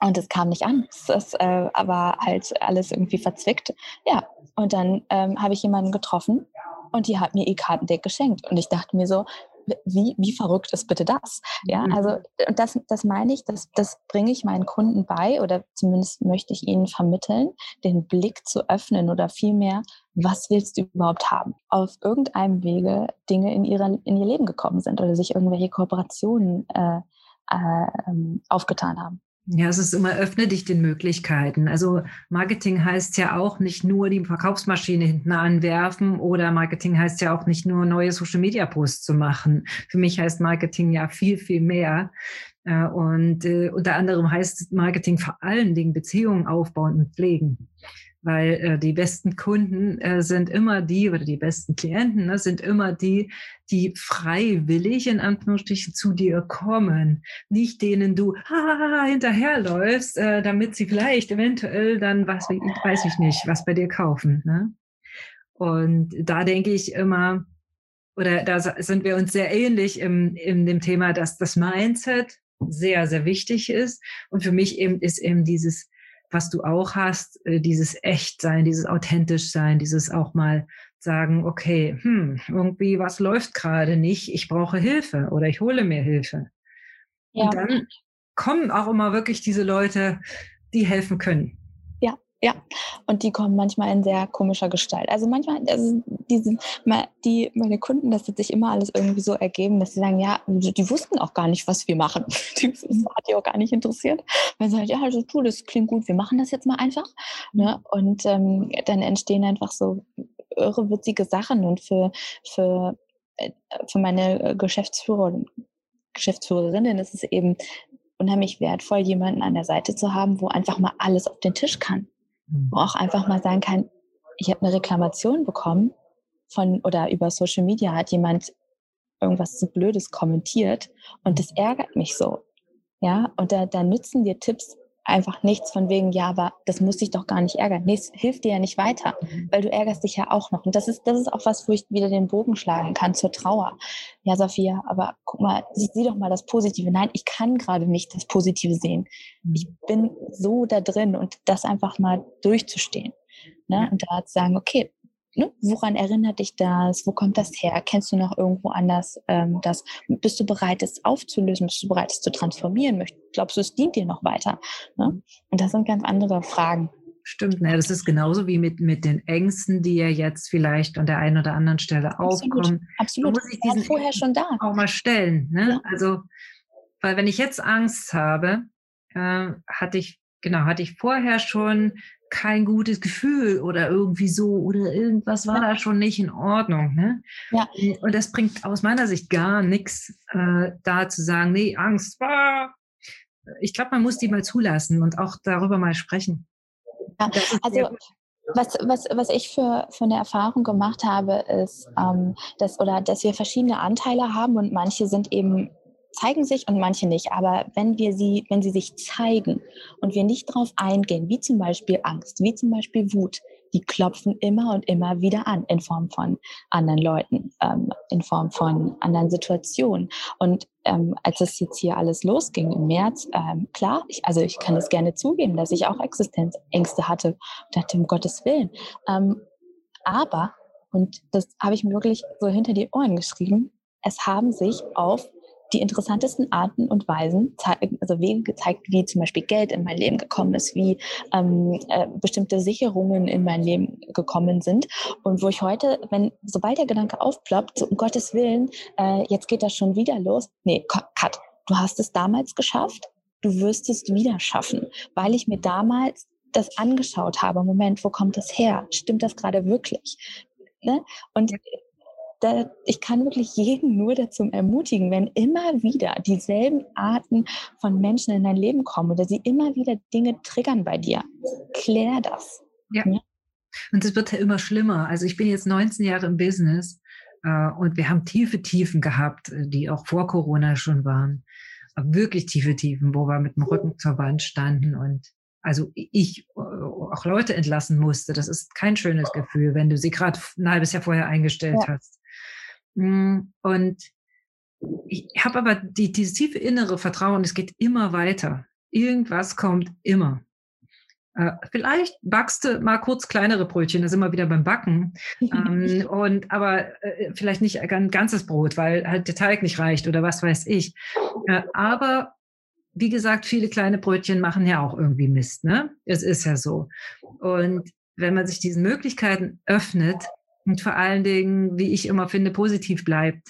und es kam nicht an. Es ist äh, aber halt alles irgendwie verzwickt. Ja, und dann ähm, habe ich jemanden getroffen und die hat mir ihr Kartendeck geschenkt. Und ich dachte mir so, wie, wie verrückt ist bitte das? Ja, mhm. also und das, das meine ich, das, das bringe ich meinen Kunden bei oder zumindest möchte ich ihnen vermitteln, den Blick zu öffnen oder vielmehr, was willst du überhaupt haben? Auf irgendeinem Wege Dinge in, ihre, in ihr Leben gekommen sind oder sich irgendwelche Kooperationen äh, äh, ähm, aufgetan haben. Ja, es ist immer, öffne dich den Möglichkeiten. Also Marketing heißt ja auch nicht nur die Verkaufsmaschine hinten anwerfen oder Marketing heißt ja auch nicht nur neue Social Media Posts zu machen. Für mich heißt Marketing ja viel, viel mehr. Äh, und äh, unter anderem heißt Marketing vor allen Dingen Beziehungen aufbauen und pflegen weil äh, die besten Kunden äh, sind immer die oder die besten Klienten ne, sind immer die, die freiwillig in Anführungsstrichen zu dir kommen, nicht denen du hinterherläufst, äh, damit sie vielleicht eventuell dann was, weiß ich nicht, was bei dir kaufen. Ne? Und da denke ich immer, oder da sind wir uns sehr ähnlich im, in dem Thema, dass das Mindset sehr, sehr wichtig ist. Und für mich eben ist eben dieses was du auch hast, äh, dieses Echtsein, dieses authentisch sein, dieses auch mal sagen, okay, hm, irgendwie was läuft gerade nicht, ich brauche Hilfe oder ich hole mir Hilfe. Ja. Und dann kommen auch immer wirklich diese Leute, die helfen können. Ja, und die kommen manchmal in sehr komischer Gestalt. Also manchmal, also diese, die, meine Kunden, das hat sich immer alles irgendwie so ergeben, dass sie sagen, ja, die wussten auch gar nicht, was wir machen. *laughs* Das hat die auch gar nicht interessiert. Weil sie halt, ja, also tu, das klingt gut, wir machen das jetzt mal einfach. Ne? Und ähm, dann entstehen einfach so irre witzige Sachen. Und für, für, äh, für meine Geschäftsführer Geschäftsführerinnen ist es eben unheimlich wertvoll, jemanden an der Seite zu haben, wo einfach mal alles auf den Tisch kann auch einfach mal sagen kann, ich habe eine Reklamation bekommen von oder über Social Media hat jemand irgendwas zu Blödes kommentiert und das ärgert mich so. Ja, und da, da nützen dir Tipps einfach nichts von wegen, ja, aber das muss dich doch gar nicht ärgern. Nee, es hilft dir ja nicht weiter, mhm. weil du ärgerst dich ja auch noch. Und das ist, das ist auch was, wo ich wieder den Bogen schlagen kann zur Trauer. Ja, Sophia, aber guck mal, sieh, sieh doch mal das Positive. Nein, ich kann gerade nicht das Positive sehen. Ich mhm. bin so da drin und das einfach mal durchzustehen. Ne? Und da zu sagen, okay, ne, woran erinnert dich das? Wo kommt das her? Kennst du noch irgendwo anders ähm, das? Bist du bereit, es aufzulösen? Bist du bereit, es zu transformieren? Glaubst du, es dient dir noch weiter? Ne? Und das sind ganz andere Fragen. Stimmt, ne, das ist genauso wie mit, mit den Ängsten, die ja jetzt vielleicht an der einen oder anderen Stelle aufkommen. Absolut, muss ich diesen vorher schon da. Auch mal stellen. Ne? Ja. Also, weil wenn ich jetzt Angst habe, äh, hatte ich, genau, hatte ich vorher schon kein gutes Gefühl oder irgendwie so oder irgendwas war ja. da schon nicht in Ordnung. Ne? Ja. Und das bringt aus meiner Sicht gar nichts, äh, da zu sagen, nee, Angst. Ah. Ich glaube, man muss die mal zulassen und auch darüber mal sprechen. Ja, also was, was, was ich für, für eine Erfahrung gemacht habe, ist, ähm, dass, oder, dass wir verschiedene Anteile haben und manche sind eben zeigen sich und manche nicht. Aber wenn wir sie, wenn sie sich zeigen und wir nicht darauf eingehen, wie zum Beispiel Angst, wie zum Beispiel Wut, die klopfen immer und immer wieder an in Form von anderen Leuten, ähm, in Form von anderen Situationen. Und ähm, als es jetzt hier alles losging im März, ähm, klar, ich, also ich kann es gerne zugeben, dass ich auch Existenzängste hatte, dachte, um Gottes Willen. Ähm, aber Und das habe ich mir wirklich so hinter die Ohren geschrieben. Es haben sich auf die interessantesten Arten und Weisen, also Wege gezeigt, wie zum Beispiel Geld in mein Leben gekommen ist, wie ähm, äh, bestimmte Sicherungen in mein Leben gekommen sind. Und wo ich heute, wenn, sobald der Gedanke aufploppt, so um Gottes Willen, äh, jetzt geht das schon wieder los. Nee, cut. Du hast es damals geschafft, du wirst es wieder schaffen, weil ich mir damals das angeschaut habe, Moment, wo kommt das her? Stimmt das gerade wirklich? Ne? Und da, ich kann wirklich jeden nur dazu ermutigen, wenn immer wieder dieselben Arten von Menschen in dein Leben kommen oder sie immer wieder Dinge triggern bei dir, klär das. Ja. ja? Und es wird ja immer schlimmer. Also ich bin jetzt 19 Jahre im Business äh, und wir haben tiefe Tiefen gehabt, äh, die auch vor Corona schon waren. Wirklich tiefe Tiefen, wo wir mit dem Rücken zur Wand standen und also ich äh, auch Leute entlassen musste. Das ist kein schönes Gefühl, wenn du sie gerade ein halbes Jahr vorher eingestellt ja. hast. Mm, und ich habe aber die, dieses tiefe innere Vertrauen, es geht immer weiter. Irgendwas kommt immer. Äh, vielleicht backst du mal kurz kleinere Brötchen, da sind wir wieder beim Backen. *laughs* ähm, und aber äh, vielleicht nicht ein ganzes Brot, weil halt der Teig nicht reicht oder was weiß ich. Äh, aber wie gesagt, viele kleine Brötchen machen ja auch irgendwie Mist, ne? Es ist ja so. Und wenn man sich diesen Möglichkeiten öffnet, und vor allen Dingen, wie ich immer finde, positiv bleibt.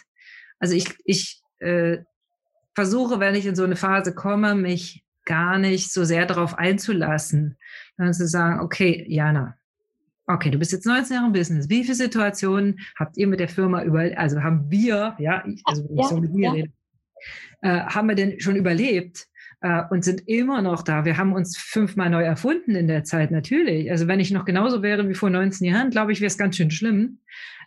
Also ich, ich äh, versuche, wenn ich in so eine Phase komme, mich gar nicht so sehr darauf einzulassen, sondern zu sagen, okay, Jana, okay, du bist jetzt 19 Jahre im Business. Wie viele Situationen habt ihr mit der Firma über, also haben wir, ja, ich, also wenn ich ja, so mit mir ja. rede, äh, haben wir denn schon überlebt? Äh, und sind immer noch da. Wir haben uns fünfmal neu erfunden in der Zeit, natürlich. Also wenn ich noch genauso wäre wie vor 19 Jahren, glaube ich, wäre es ganz schön schlimm.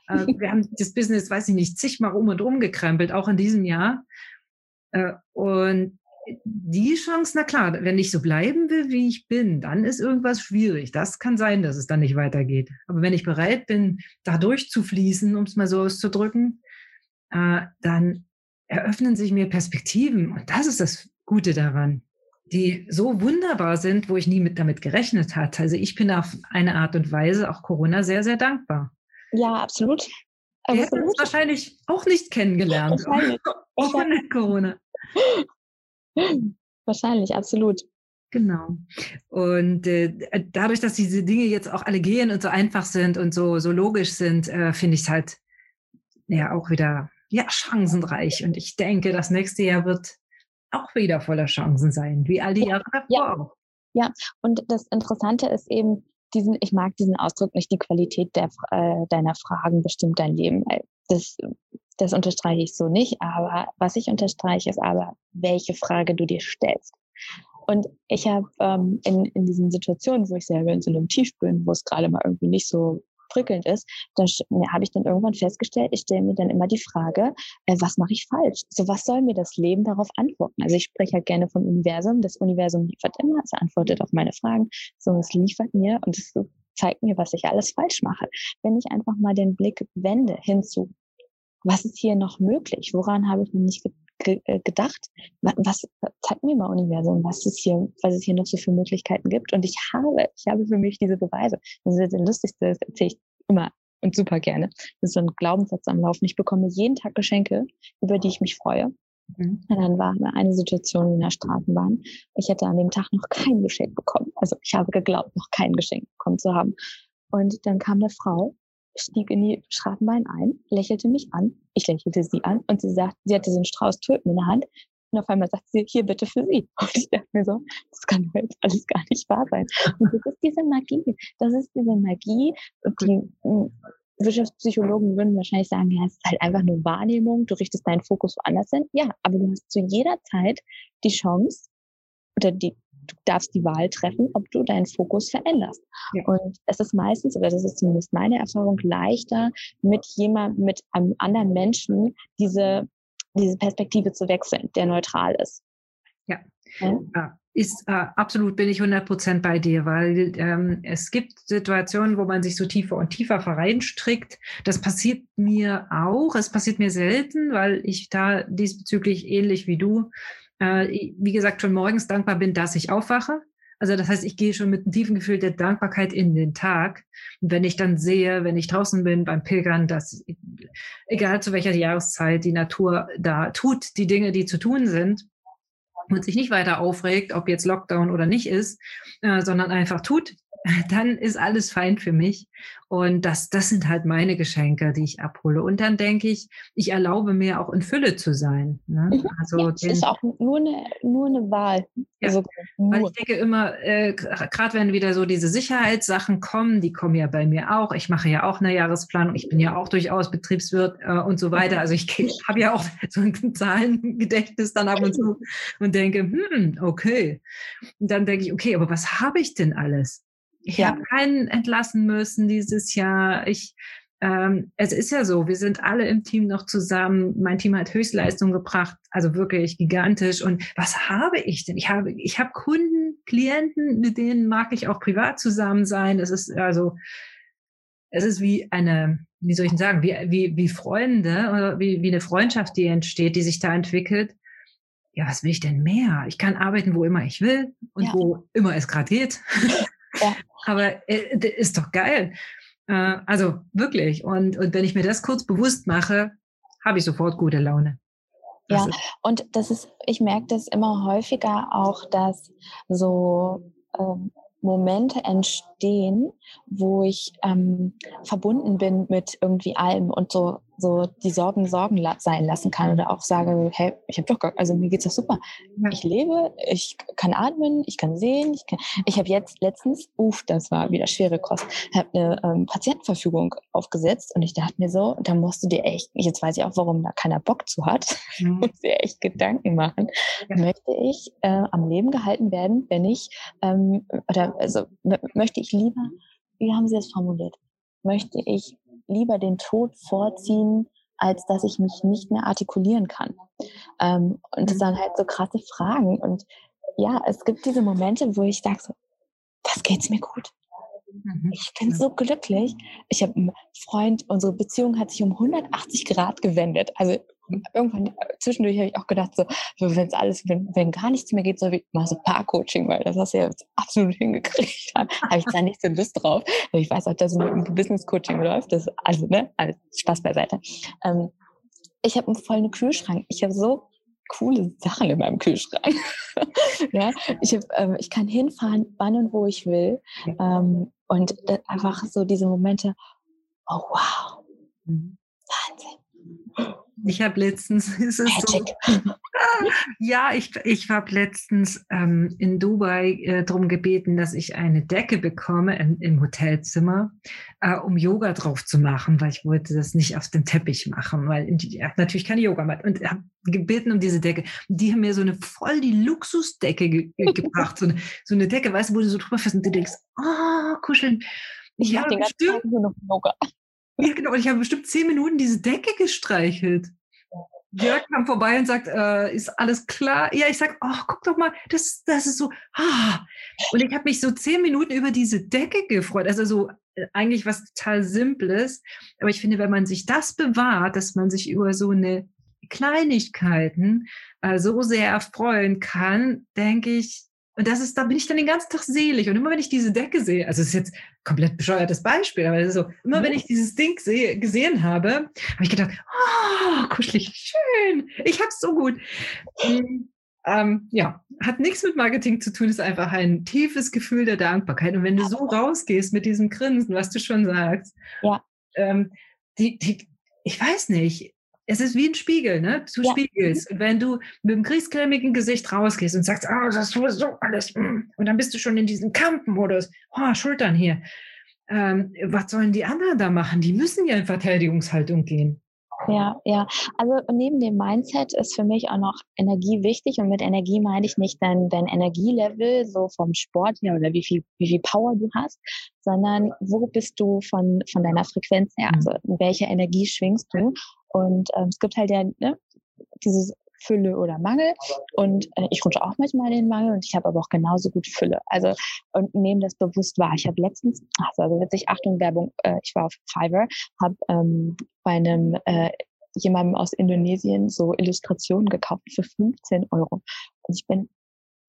Äh, *laughs* wir haben das Business, weiß ich nicht, zigmal um und um gekrempelt, auch in diesem Jahr. Äh, und die Chance, na klar, wenn ich so bleiben will, wie ich bin, dann ist irgendwas schwierig. Das kann sein, dass es dann nicht weitergeht. Aber wenn ich bereit bin, da durchzufließen, um es mal so auszudrücken, äh, dann eröffnen sich mir Perspektiven. Und das ist das Gute daran, die so wunderbar sind, wo ich nie mit damit gerechnet hatte. Also ich bin auf eine Art und Weise auch Corona sehr, sehr dankbar. Ja, absolut. Wir hätten uns wahrscheinlich auch nicht kennengelernt. Wahrscheinlich. *laughs* Ohne Corona. Wahrscheinlich, absolut. Genau. Und äh, dadurch, dass diese Dinge jetzt auch alle gehen und so einfach sind und so, so logisch sind, äh, finde ich es halt ja auch wieder ja, chancenreich. Und ich denke, das nächste Jahr wird auch wieder voller Chancen sein, wie all die Jahre davor ja. auch. Ja, und das Interessante ist eben, diesen, ich mag diesen Ausdruck nicht, die Qualität der, äh, deiner Fragen bestimmt dein Leben. Das, das unterstreiche ich so nicht, aber was ich unterstreiche, ist aber, welche Frage du dir stellst. Und ich habe ähm, in, in diesen Situationen, wo ich selber in so einem Tief bin, wo es gerade mal irgendwie nicht so prickelnd ist, dann habe ich dann irgendwann festgestellt, ich stelle mir dann immer die Frage, äh, was mache ich falsch? So, was soll mir das Leben darauf antworten? Also ich spreche halt gerne vom Universum. Das Universum liefert immer, es antwortet auf meine Fragen. So, es liefert mir und es zeigt mir, was ich alles falsch mache. Wenn ich einfach mal den Blick wende hinzu, was ist hier noch möglich? Woran habe ich noch nicht äh, gedacht? Was zeigt mir mal Universum, was es hier, was es hier noch so für Möglichkeiten gibt? Und ich habe, ich habe für mich diese Beweise. Das ist das Lustigste, das erzähle ich immer und super gerne. Das ist so ein Glaubenssatz am Laufen. Ich bekomme jeden Tag Geschenke, über die ich mich freue. Mhm. Und dann war eine Situation in der Straßenbahn. Ich hätte an dem Tag noch kein Geschenk bekommen. Also ich habe geglaubt, noch kein Geschenk bekommen zu haben. Und dann kam eine Frau stieg in die Straßenbahn ein, lächelte mich an, ich lächelte sie an und sie sagt, sie hatte so einen Strauß Tulpen in der Hand und auf einmal sagt sie, hier bitte für sie. *laughs* Und ich dachte mir so, das kann jetzt alles gar nicht wahr sein. Und das ist diese Magie. Das ist diese Magie, die hm, Wirtschaftspsychologen würden wahrscheinlich sagen, ja, es ist halt einfach nur Wahrnehmung, du richtest deinen Fokus woanders hin. Ja, aber du hast zu jeder Zeit die Chance oder die, du darfst die Wahl treffen, ob du deinen Fokus veränderst. Ja. Und es ist meistens, oder das ist zumindest meine Erfahrung, leichter, mit jemandem, mit einem anderen Menschen diese, diese Perspektive zu wechseln, der neutral ist. Ja. ja. Ist äh, absolut, bin ich 100 Prozent bei dir, weil ähm, es gibt Situationen, wo man sich so tiefer und tiefer vereinstrickt. Das passiert mir auch. Es passiert mir selten, weil ich da diesbezüglich ähnlich wie du äh, wie gesagt, schon morgens dankbar bin, dass ich aufwache. Also das heißt, ich gehe schon mit einem tiefen Gefühl der Dankbarkeit in den Tag. Und wenn ich dann sehe, wenn ich draußen bin beim Pilgern, dass egal zu welcher Jahreszeit die Natur da tut, die Dinge, die zu tun sind, und sich nicht weiter aufregt, ob jetzt Lockdown oder nicht ist, äh, sondern einfach tut, dann ist alles fein für mich. Und das, das sind halt meine Geschenke, die ich abhole. Und dann denke ich, ich erlaube mir auch in Fülle zu sein. Ne? Mhm. Also ja, das ist auch nur eine, nur eine Wahl. Ja, also, weil ich denke immer, äh, gerade wenn wieder so diese Sicherheitssachen kommen, die kommen ja bei mir auch. Ich mache ja auch eine Jahresplanung. Ich bin ja auch durchaus Betriebswirt äh, und so weiter. Also ich habe ja auch *laughs* so ein Zahlengedächtnis dann ab und zu und denke, hm, okay. Und dann denke ich, okay, aber was habe ich denn alles? Ich ja. habe keinen entlassen müssen dieses Jahr. Ich, ähm, es ist ja so, wir sind alle im Team noch zusammen. Mein Team hat Höchstleistung gebracht, also wirklich gigantisch. Und was habe ich denn? Ich habe, ich habe Kunden, Klienten, mit denen mag ich auch privat zusammen sein. Es ist also, es ist wie eine, wie soll ich denn sagen, wie, wie, wie Freunde oder wie, wie eine Freundschaft, die entsteht, die sich da entwickelt. Ja, was will ich denn mehr? Ich kann arbeiten, wo immer ich will und ja. wo immer es gerade geht. Ja. *laughs* Aber äh, ist doch geil. Äh, also wirklich. Und, und wenn ich mir das kurz bewusst mache, habe ich sofort gute Laune. Das ja, und das ist, ich merke das immer häufiger auch, dass so ähm, Momente entstehen, wo ich ähm, verbunden bin mit irgendwie allem und so so die Sorgen Sorgen sein lassen kann oder auch sage, hey, ich habe doch gar, also mir geht's doch super. Ja. Ich lebe, ich kann atmen, ich kann sehen, ich kann, ich habe jetzt letztens, uff, das war wieder schwere Kost, habe eine ähm, Patientenverfügung aufgesetzt und ich dachte mir so, da musst du dir echt, jetzt weiß ich auch, warum da keiner Bock zu hat, mhm. musst dir echt Gedanken machen. Ja. Möchte ich äh, am Leben gehalten werden, wenn ich, ähm, oder also möchte ich lieber, wie haben Sie das formuliert? Möchte ich lieber den Tod vorziehen, als dass ich mich nicht mehr artikulieren kann. Ähm, und das mhm. sind halt so krasse Fragen. Und ja, es gibt diese Momente, wo ich sage so, das geht's mir gut. Mhm. Ich bin so glücklich. Ich habe einen Freund, unsere Beziehung hat sich um 180 Grad gewendet. Also irgendwann äh, zwischendurch habe ich auch gedacht, so, wenn es alles, wenn, wenn gar nichts mehr geht, so wie mal so Paar-Coaching, weil das hast du ja jetzt absolut *laughs* hingekriegt. habe ich da nicht so Lust drauf. Ich weiß auch, dass es mit dem Business-Coaching läuft. Das, also, ne, also Spaß beiseite. Ähm, ich habe einen vollen Kühlschrank. Ich habe so coole Sachen in meinem Kühlschrank. *laughs* ja, ich, hab, ähm, ich kann hinfahren, wann und wo ich will. Ähm, und einfach so diese Momente, oh wow, mhm. Wahnsinn. Ich habe letztens, *laughs* ist es so, *laughs* ja, ich, ich habe letztens ähm, in Dubai äh, darum gebeten, dass ich eine Decke bekomme im, im Hotelzimmer, äh, um Yoga drauf zu machen, weil ich wollte das nicht auf dem Teppich machen, weil ich habe natürlich keine Yogamatte und habe gebeten um diese Decke. Die haben mir so eine voll die Luxusdecke ge *laughs* gebracht, so eine, so eine Decke, weißt du, wo du so drüber fährst und du denkst, oh, kuscheln. Ich, ich habe den ganzen Tag nur noch Yoga. Ja, genau. Und ich habe bestimmt zehn Minuten diese Decke gestreichelt. Jörg kam vorbei und sagt, äh, ist alles klar? Ja, ich sag, oh, guck doch mal, das, das ist so, ah. Und ich habe mich so zehn Minuten über diese Decke gefreut. Also so äh, eigentlich was total Simples. Aber ich finde, wenn man sich das bewahrt, dass man sich über so eine Kleinigkeiten äh, so sehr erfreuen kann, denke ich, und das ist, da bin ich dann den ganzen Tag selig. Und immer wenn ich diese Decke sehe, also es ist jetzt komplett bescheuertes Beispiel, aber es ist so, immer wenn ich dieses Ding sehe, gesehen habe, habe ich gedacht, oh, kuschelig, schön, ich hab's so gut. Ähm, ähm, ja, hat nichts mit Marketing zu tun, ist einfach ein tiefes Gefühl der Dankbarkeit. Und wenn du so rausgehst mit diesem Grinsen, was du schon sagst, ja. ähm, die, die, ich weiß nicht, es ist wie ein Spiegel, ne? Du ja. spiegelst. Und wenn du mit einem kriegsgrämigen Gesicht rausgehst und sagst, ah, oh, das ist sowieso alles, mm, und dann bist du schon in diesem Kampfmodus, oh, Schultern hier. Ähm, was sollen die anderen da machen? Die müssen ja in Verteidigungshaltung gehen. Ja, ja. Also neben dem Mindset ist für mich auch noch Energie wichtig. Und mit Energie meine ich nicht dein, dein Energielevel, so vom Sport her oder wie viel, wie viel Power du hast, sondern wo bist du von, von deiner Frequenz her? Also in welcher Energie schwingst du? Und ähm, es gibt halt ja ne, diese Fülle oder Mangel. Und äh, ich rutsche auch manchmal in den Mangel und ich habe aber auch genauso gut Fülle. Also und nehme das bewusst wahr. Ich habe letztens, ach so, also witzig, Achtung, Werbung, äh, ich war auf Fiverr, habe ähm, bei einem äh, jemandem aus Indonesien so Illustrationen gekauft für 15 Euro. Und ich bin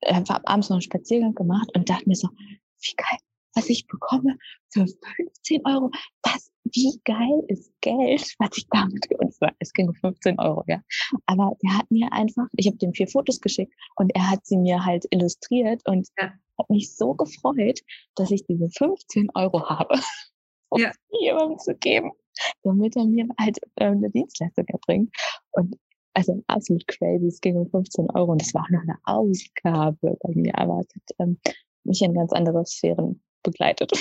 habe abends noch einen Spaziergang gemacht und dachte mir so, wie geil, was ich bekomme für 15 Euro. Das, wie geil ist Geld, was ich damit, und es ging um 15 Euro, ja. Aber der hat mir einfach, ich habe dem vier Fotos geschickt und er hat sie mir halt illustriert und ja. hat mich so gefreut, dass ich diese 15 Euro habe, *laughs* um ja. jemandem zu geben, damit er mir halt äh, eine Dienstleistung erbringt. Und also absolut crazy. Es ging um 15 Euro und das war auch noch eine Ausgabe bei mir, aber es hat ähm, mich in ganz andere Sphären begleitet.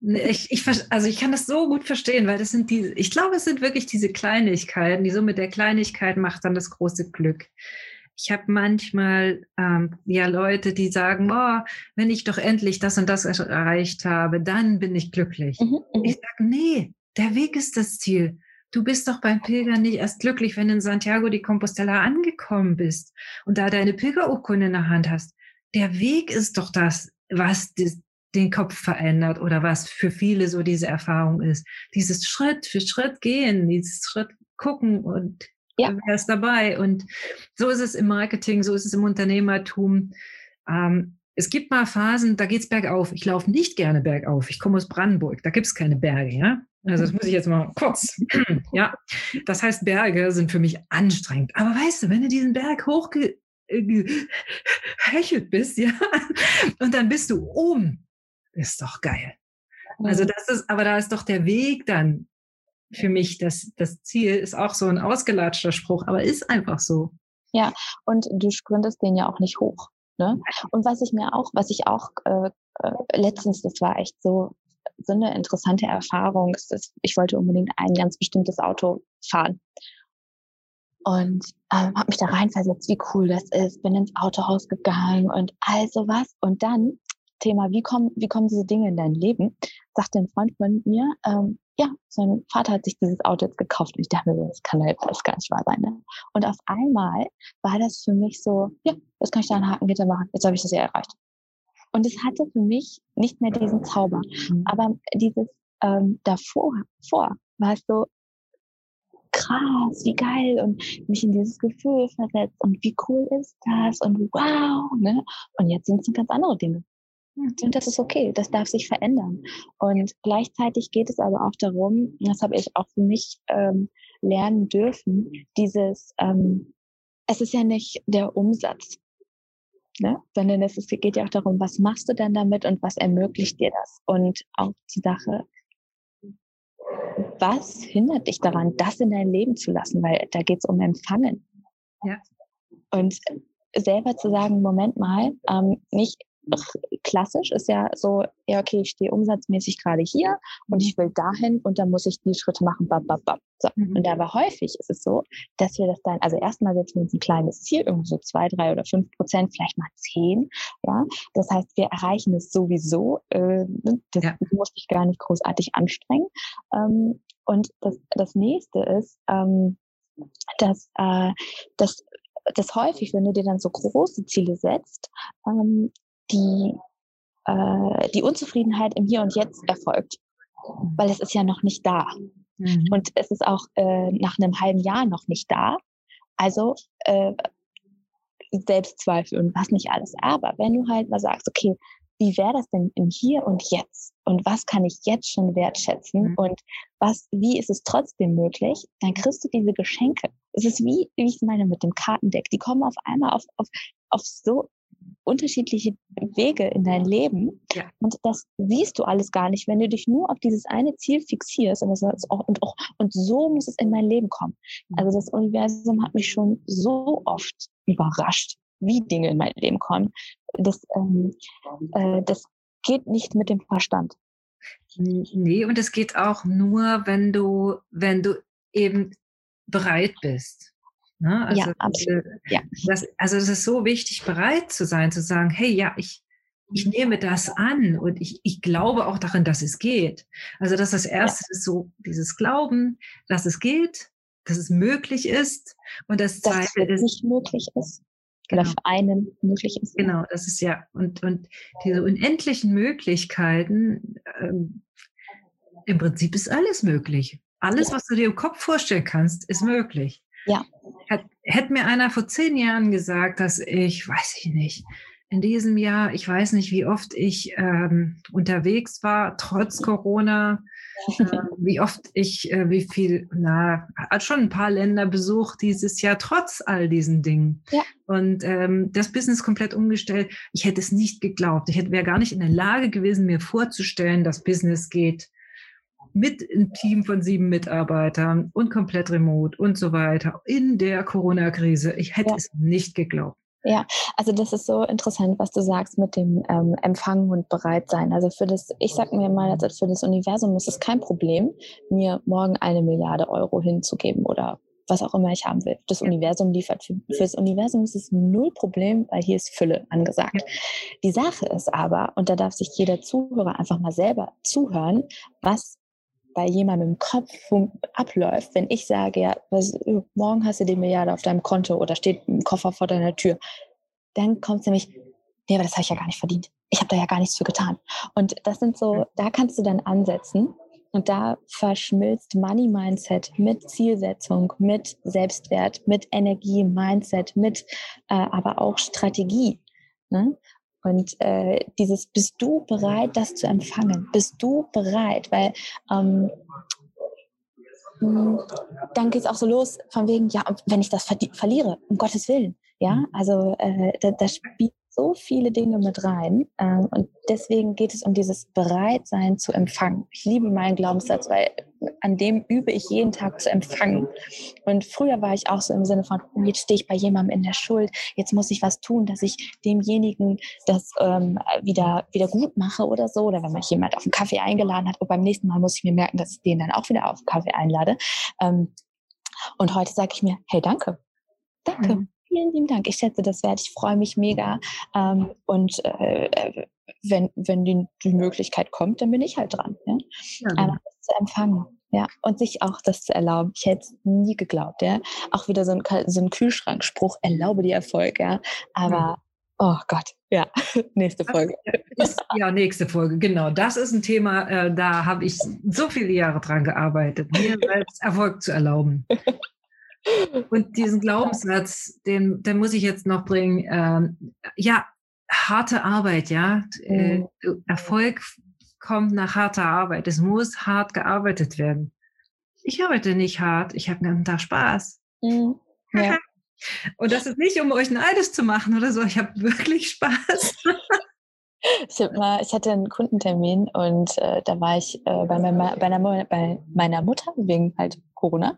Ich, ich, also ich kann das so gut verstehen, weil das sind die, ich glaube, es sind wirklich diese Kleinigkeiten, die Summe der Kleinigkeit macht dann das große Glück. Ich habe manchmal ähm, ja Leute, die sagen, oh, wenn ich doch endlich das und das erreicht habe, dann bin ich glücklich. Mhm, mhm. ich sage, nee, der Weg ist das Ziel. Du bist doch beim Pilgern nicht erst glücklich, wenn du in Santiago de Compostela angekommen bist und da deine Pilgerurkunde in der Hand hast. Der Weg ist doch das, was den Kopf verändert oder was für viele so diese Erfahrung ist. Dieses Schritt für Schritt gehen, dieses Schritt gucken und ja. wer ist dabei. Und so ist es im Marketing, so ist es im Unternehmertum. Ähm, es gibt mal Phasen, da geht es bergauf. Ich laufe nicht gerne bergauf. Ich komme aus Brandenburg, da gibt es keine Berge, ja. Also das muss ich jetzt mal kurz. *clears throat* ja, das heißt, Berge sind für mich anstrengend. Aber weißt du, wenn du diesen Berg hochgehechelt bist, ja, und dann bist du oben, ist doch geil. Also das ist, aber da ist doch der Weg dann für mich, das, das Ziel ist auch so ein ausgelatschter Spruch, aber ist einfach so. Ja, und du sprintest den ja auch nicht hoch. Ne? Und was ich mir auch, was ich auch äh, äh, letztens, das war echt so so eine interessante Erfahrung. Ist, ich wollte unbedingt ein ganz bestimmtes Auto fahren. Und ähm, habe mich da reinversetzt, wie cool das ist, bin ins Autohaus gegangen und all sowas. Und dann, Thema, wie kommen, wie kommen diese Dinge in dein Leben? Sagte ein Freund von mir, ähm, ja, sein Vater hat sich dieses Auto jetzt gekauft. Und ich dachte mir, das kann halt das gar nicht wahr sein. Ne? Und auf einmal war das für mich so, ja, jetzt kann ich da einen Hakengitter machen. Jetzt habe ich das ja erreicht. Und es hatte für mich nicht mehr diesen Zauber. Mhm. Aber dieses ähm, davor vor, war es so krass, wie geil und mich in dieses Gefühl versetzt und wie cool ist das und wow, ne? Und jetzt sind es ganz andere Dinge. Und das ist okay, das darf sich verändern. Und gleichzeitig geht es aber auch darum, das habe ich auch für mich ähm, lernen dürfen, dieses, ähm, es ist ja nicht der Umsatz, ne? sondern es ist, geht ja auch darum, was machst du denn damit und was ermöglicht dir das? Und auch die Sache, was hindert dich daran, das in dein Leben zu lassen? Weil da geht es um Empfangen. Ja. Und selber zu sagen, Moment mal, ähm, nicht klassisch ist ja so, ja, okay, ich stehe umsatzmäßig gerade hier und ich will dahin und dann muss ich die Schritte machen, bab, bab, bab. So. Mhm. Und aber häufig ist es so, dass wir das dann, also erstmal setzen wir uns ein kleines Ziel, irgendwie so zwei, drei oder fünf Prozent, vielleicht mal zehn, ja. Das heißt, wir erreichen es sowieso, äh, das ja. muss ich gar nicht großartig anstrengen. Ähm, und das, das nächste ist, ähm, dass, äh, dass das häufig, wenn du dir dann so große Ziele setzt, ähm, die, äh, die Unzufriedenheit im Hier und Jetzt erfolgt, weil es ist ja noch nicht da. Mhm. Und es ist auch äh, nach einem halben Jahr noch nicht da. Also äh, Selbstzweifel und was nicht alles. Aber wenn du halt mal sagst, okay, wie wäre das denn im Hier und Jetzt? Und was kann ich jetzt schon wertschätzen? Mhm. Und was, wie ist es trotzdem möglich? Dann kriegst du diese Geschenke. Es ist wie, wie ich meine mit dem Kartendeck. Die kommen auf einmal auf, auf, auf so unterschiedliche Wege in dein Leben. Ja. Und das siehst du alles gar nicht, wenn du dich nur auf dieses eine Ziel fixierst und, das auch, und, auch, und so muss es in mein Leben kommen. Mhm. Also das Universum hat mich schon so oft überrascht, wie Dinge in mein Leben kommen. Das, ähm, äh, das geht nicht mit dem Verstand. Nee, und es geht auch nur, wenn du, wenn du eben bereit bist. Ne? Also, ja, absolut. Ja. Das, also es ist so wichtig, bereit zu sein, zu sagen, hey, ja, ich, ich nehme das an und ich, ich glaube auch darin, dass es geht. Also das ist das Erste, ja. ist so dieses Glauben, dass es geht, dass es möglich ist. Und das Zweite dass es nicht möglich ist. Genau. Oder für einen möglich ist. Genau, das ist ja, und, und diese unendlichen Möglichkeiten, ähm, im Prinzip ist alles möglich. Alles, ja. was du dir im Kopf vorstellen kannst, ist möglich. Ja. Hätte mir einer vor zehn Jahren gesagt, dass ich, weiß ich nicht, in diesem Jahr, ich weiß nicht, wie oft ich ähm, unterwegs war, trotz Corona, äh, wie oft ich, äh, wie viel, na, hat schon ein paar Länder besucht dieses Jahr, trotz all diesen Dingen. Ja. Und ähm, das Business komplett umgestellt. Ich hätte es nicht geglaubt. Ich wäre gar nicht in der Lage gewesen, mir vorzustellen, dass Business geht mit einem Team von sieben Mitarbeitern und komplett remote und so weiter in der Corona-Krise. Ich hätte ja. es nicht geglaubt. Ja, also das ist so interessant, was du sagst mit dem ähm, Empfangen und Bereitsein. Also für das, ich sag mir mal, also für das Universum ist es kein Problem, mir morgen eine Milliarde Euro hinzugeben oder was auch immer ich haben will. Das Universum liefert. Für, für das Universum ist es null Problem, weil hier ist Fülle angesagt. Die Sache ist aber, und da darf sich jeder Zuhörer einfach mal selber zuhören, was bei jemandem im Kopf abläuft, wenn ich sage, ja, was, morgen hast du die Milliarde auf deinem Konto oder steht ein Koffer vor deiner Tür, dann kommt es nämlich, nee, aber das habe ich ja gar nicht verdient. Ich habe da ja gar nichts für getan. Und das sind so, da kannst du dann ansetzen und da verschmilzt Money Mindset mit Zielsetzung, mit Selbstwert, mit Energie, Mindset, mit äh, aber auch Strategie. Ne? Und äh, dieses, bist du bereit, das zu empfangen? Bist du bereit? Weil ähm, hm, dann geht es auch so los von wegen, ja, wenn ich das verliere, um Gottes Willen. Ja, mhm. also äh, da, da spielt so viele Dinge mit rein. Ähm, und deswegen geht es um dieses Bereitsein zu empfangen. Ich liebe meinen Glaubenssatz, weil an dem übe ich jeden Tag zu empfangen. Und früher war ich auch so im Sinne von, oh, jetzt stehe ich bei jemandem in der Schuld, jetzt muss ich was tun, dass ich demjenigen das ähm, wieder, wieder gut mache oder so. Oder wenn mich jemand auf einen Kaffee eingeladen hat, oh, beim nächsten Mal muss ich mir merken, dass ich den dann auch wieder auf einen Kaffee einlade. Ähm, und heute sage ich mir, hey, danke. Danke. Mhm vielen lieben Dank. Ich schätze das wert. Ich freue mich mega. Ähm, und äh, äh, wenn, wenn die, die Möglichkeit kommt, dann bin ich halt dran. Ja? Ja, genau. Aber das zu empfangen. Ja, und sich auch das zu erlauben. Ich hätte es nie geglaubt, ja. Auch wieder so ein, so ein Kühlschrankspruch, erlaube dir Erfolg, ja. Aber, oh Gott, ja, *laughs* nächste Folge. Ist, ja, nächste Folge, genau. Das ist ein Thema, äh, da habe ich so viele Jahre dran gearbeitet, mir selbst Erfolg zu erlauben. Und diesen Glaubenssatz, den, den muss ich jetzt noch bringen. Ähm, ja, harte Arbeit, ja. Äh, mhm. Erfolg kommt nach harter Arbeit. Es muss hart gearbeitet werden. Ich arbeite nicht hart, ich habe einen Tag Spaß. Mhm. Ja. *laughs* Und das ist nicht, um euch neidisch zu machen oder so. Ich habe wirklich Spaß. *laughs* Ich, mal, ich hatte einen Kundentermin und äh, da war ich äh, bei, meiner, bei, einer, bei meiner Mutter wegen halt Corona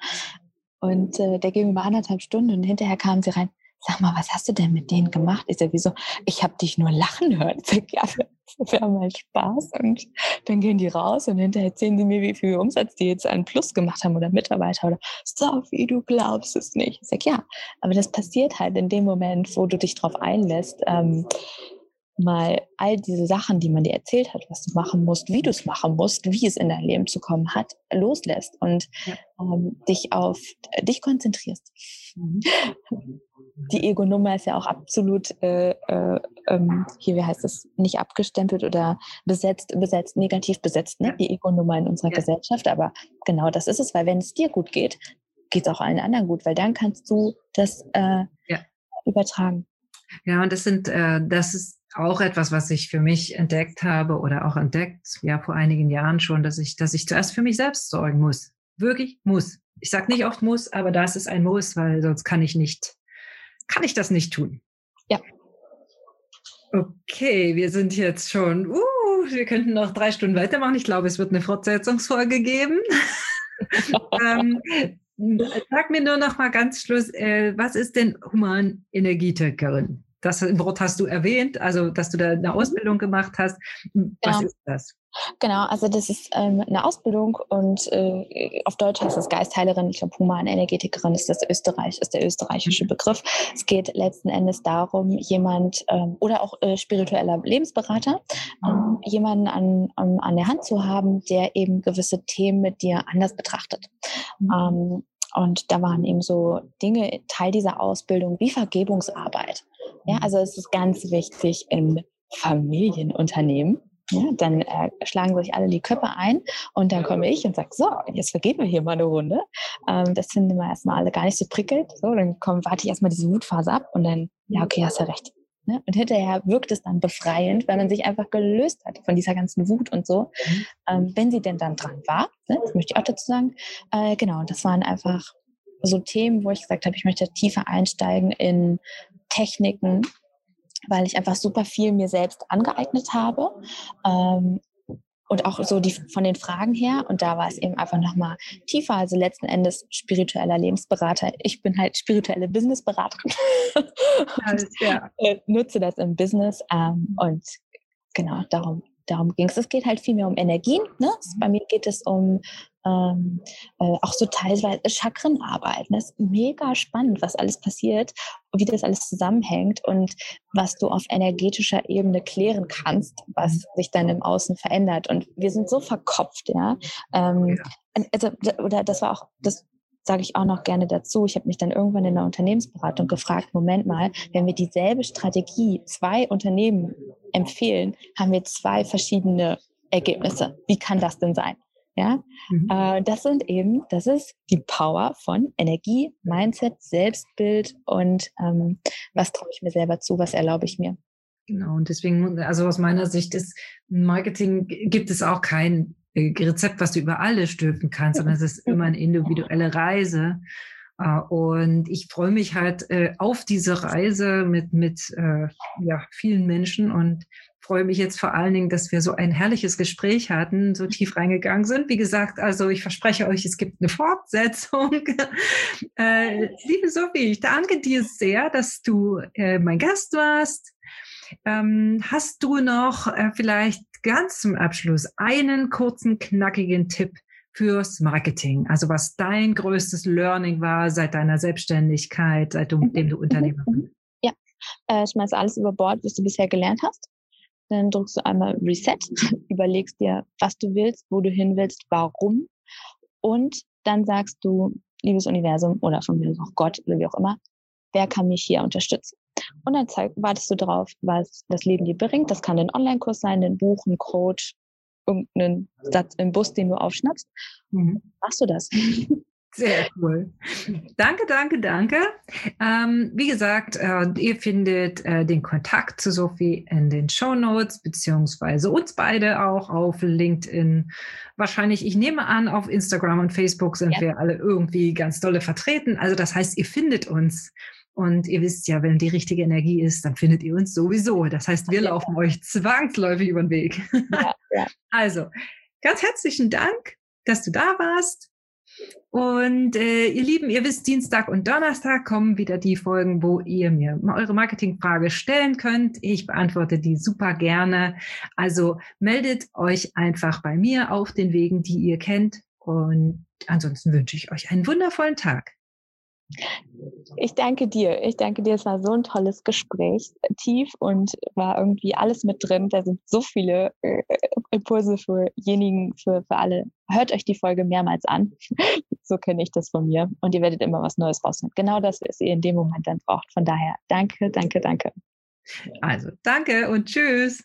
und äh, der ging über anderthalb Stunden und hinterher kam sie rein. Sag mal, was hast du denn mit denen gemacht? Ich sag, wieso? Ich habe dich nur lachen hören. Sag, *laughs* ja, wir haben halt Spaß. Und dann gehen die raus und hinterher erzählen sie mir, wie viel Umsatz die jetzt an Plus gemacht haben oder Mitarbeiter oder so, wie du glaubst es nicht. Ich sag, ja, aber das passiert halt in dem Moment, wo du dich drauf einlässt. Ähm, mal all diese Sachen, die man dir erzählt hat, was du machen musst, wie du es machen musst, wie es in dein Leben zu kommen hat, loslässt und ja. ähm, dich auf äh, dich konzentrierst. Mhm. Die Ego-Nummer ist ja auch absolut äh, äh, ähm, hier, wie heißt es, nicht abgestempelt oder besetzt, besetzt, negativ besetzt, ne? die Ego-Nummer in unserer ja. Gesellschaft. Aber genau das ist es, weil wenn es dir gut geht, geht es auch allen anderen gut, weil dann kannst du das äh, übertragen. Ja, und das sind, äh, das ist auch etwas, was ich für mich entdeckt habe oder auch entdeckt, ja, vor einigen Jahren schon, dass ich, dass ich zuerst für mich selbst sorgen muss. Wirklich muss. Ich sage nicht oft muss, aber das ist ein Muss, weil sonst kann ich nicht, kann ich das nicht tun. Ja. Okay, wir sind jetzt schon, uh, wir könnten noch drei Stunden weitermachen. Ich glaube, es wird eine Fortsetzungsfolge geben. *laughs* ähm, sag mir nur noch mal ganz Schluss, äh, was ist denn Humanenergetikerin? Das Wort hast du erwähnt, also dass du da eine mhm. Ausbildung gemacht hast. Was genau. ist das? Genau, also das ist ähm, eine Ausbildung und äh, auf Deutsch heißt das Geistheilerin, ich glaube Humanenergetikerin ist das Österreich, ist der österreichische mhm. Begriff. Es geht letzten Endes darum, jemand ähm, oder auch äh, spiritueller Lebensberater, ähm, mhm. jemanden an, um, an der Hand zu haben, der eben gewisse Themen mit dir anders betrachtet. Mhm. Und da waren eben so Dinge Teil dieser Ausbildung wie Vergebungsarbeit. Ja, mhm. also es ist ganz wichtig im Familienunternehmen. Ja, dann äh, schlagen sich alle die Köpfe ein und dann komme ich und sage, so, jetzt vergeben wir hier mal eine Runde. Ähm, das finden wir erstmal alle gar nicht so prickelnd. So, dann komm, warte ich erstmal diese Wutphase ab und dann, ja, okay, hast du recht. Ne? Und hinterher wirkt es dann befreiend, weil man sich einfach gelöst hat von dieser ganzen Wut und so. Mhm. Ähm, wenn sie denn dann dran war, ne? das möchte ich auch dazu sagen. Äh, genau, das waren einfach so Themen, wo ich gesagt habe, ich möchte tiefer einsteigen in Techniken, weil ich einfach super viel mir selbst angeeignet habe. Ähm, und auch so die von den Fragen her. Und da war es eben einfach nochmal tiefer. Also letzten Endes spiritueller Lebensberater. Ich bin halt spirituelle Businessberaterin. *laughs* und, ja. Äh, nutze das im Business. Ähm, und genau, darum, darum ging es. Es geht halt viel mehr um Energien. Ne? Bei mir geht es um ähm, äh, auch so teilweise Chakrenarbeit. Das ist mega spannend, was alles passiert, wie das alles zusammenhängt und was du auf energetischer Ebene klären kannst, was mhm. sich dann im Außen verändert. Und wir sind so verkopft, ja. Ähm, ja. Also, oder das war auch, das sage ich auch noch gerne dazu. Ich habe mich dann irgendwann in der Unternehmensberatung gefragt, Moment mal, wenn wir dieselbe Strategie zwei Unternehmen empfehlen, haben wir zwei verschiedene Ergebnisse. Wie kann das denn sein? Ja, mhm. äh, das sind eben, das ist die Power von Energie, Mindset, Selbstbild und ähm, was traue ich mir selber zu, was erlaube ich mir. Genau, und deswegen, also aus meiner Sicht ist Marketing, gibt es auch kein äh, Rezept, was du über alle stülpen kannst, sondern es ist *laughs* immer eine individuelle Reise. Äh, und ich freue mich halt äh, auf diese Reise mit, mit ja, vielen Menschen und freue mich jetzt vor allen Dingen, dass wir so ein herrliches Gespräch hatten, so tief reingegangen sind. Wie gesagt, also ich verspreche euch, es gibt eine Fortsetzung. *laughs* äh, liebe Sophie, ich danke dir sehr, dass du äh, mein Gast warst. Ähm, hast du noch äh, vielleicht ganz zum Abschluss einen kurzen, knackigen Tipp fürs Marketing? Also was dein größtes Learning war seit deiner Selbstständigkeit, seitdem du Unternehmer bist? Ja, äh, schmeiß alles über Bord, was du bisher gelernt hast. Dann drückst du einmal Reset, *laughs* überlegst dir, was du willst, wo du hin willst, warum. Und dann sagst du, liebes Universum oder von mir auch Gott oder wie auch immer, wer kann mich hier unterstützen? Und dann zeig, wartest du drauf, was das Leben dir bringt. Das kann ein Online-Kurs sein, ein Buch, ein Coach, irgendeinen Satz im Bus, den du aufschnappst. Mhm. Machst du das? *laughs* Sehr cool. Danke, danke, danke. Ähm, wie gesagt, äh, ihr findet äh, den Kontakt zu Sophie in den Show Notes, beziehungsweise uns beide auch auf LinkedIn. Wahrscheinlich, ich nehme an, auf Instagram und Facebook sind ja. wir alle irgendwie ganz dolle vertreten. Also das heißt, ihr findet uns. Und ihr wisst ja, wenn die richtige Energie ist, dann findet ihr uns sowieso. Das heißt, wir ja. laufen euch zwangsläufig über den Weg. Ja, ja. *laughs* Also, ganz herzlichen Dank, dass du da warst. Und äh, ihr Lieben, ihr wisst, Dienstag und Donnerstag kommen wieder die Folgen, wo ihr mir eure Marketingfrage stellen könnt. Ich beantworte die super gerne. Also meldet euch einfach bei mir auf den Wegen, die ihr kennt. Und ansonsten wünsche ich euch einen wundervollen Tag. Ich danke dir. Ich danke dir. Es war so ein tolles Gespräch, tief und war irgendwie alles mit drin. Da sind so viele äh, Impulse für jenigen, für, für alle. Hört euch die Folge mehrmals an. *laughs* so kenne ich das von mir. Und ihr werdet immer was Neues rausnehmen. Genau das, was ihr in dem Moment dann braucht. Von daher, danke, danke, danke. Also, danke und tschüss.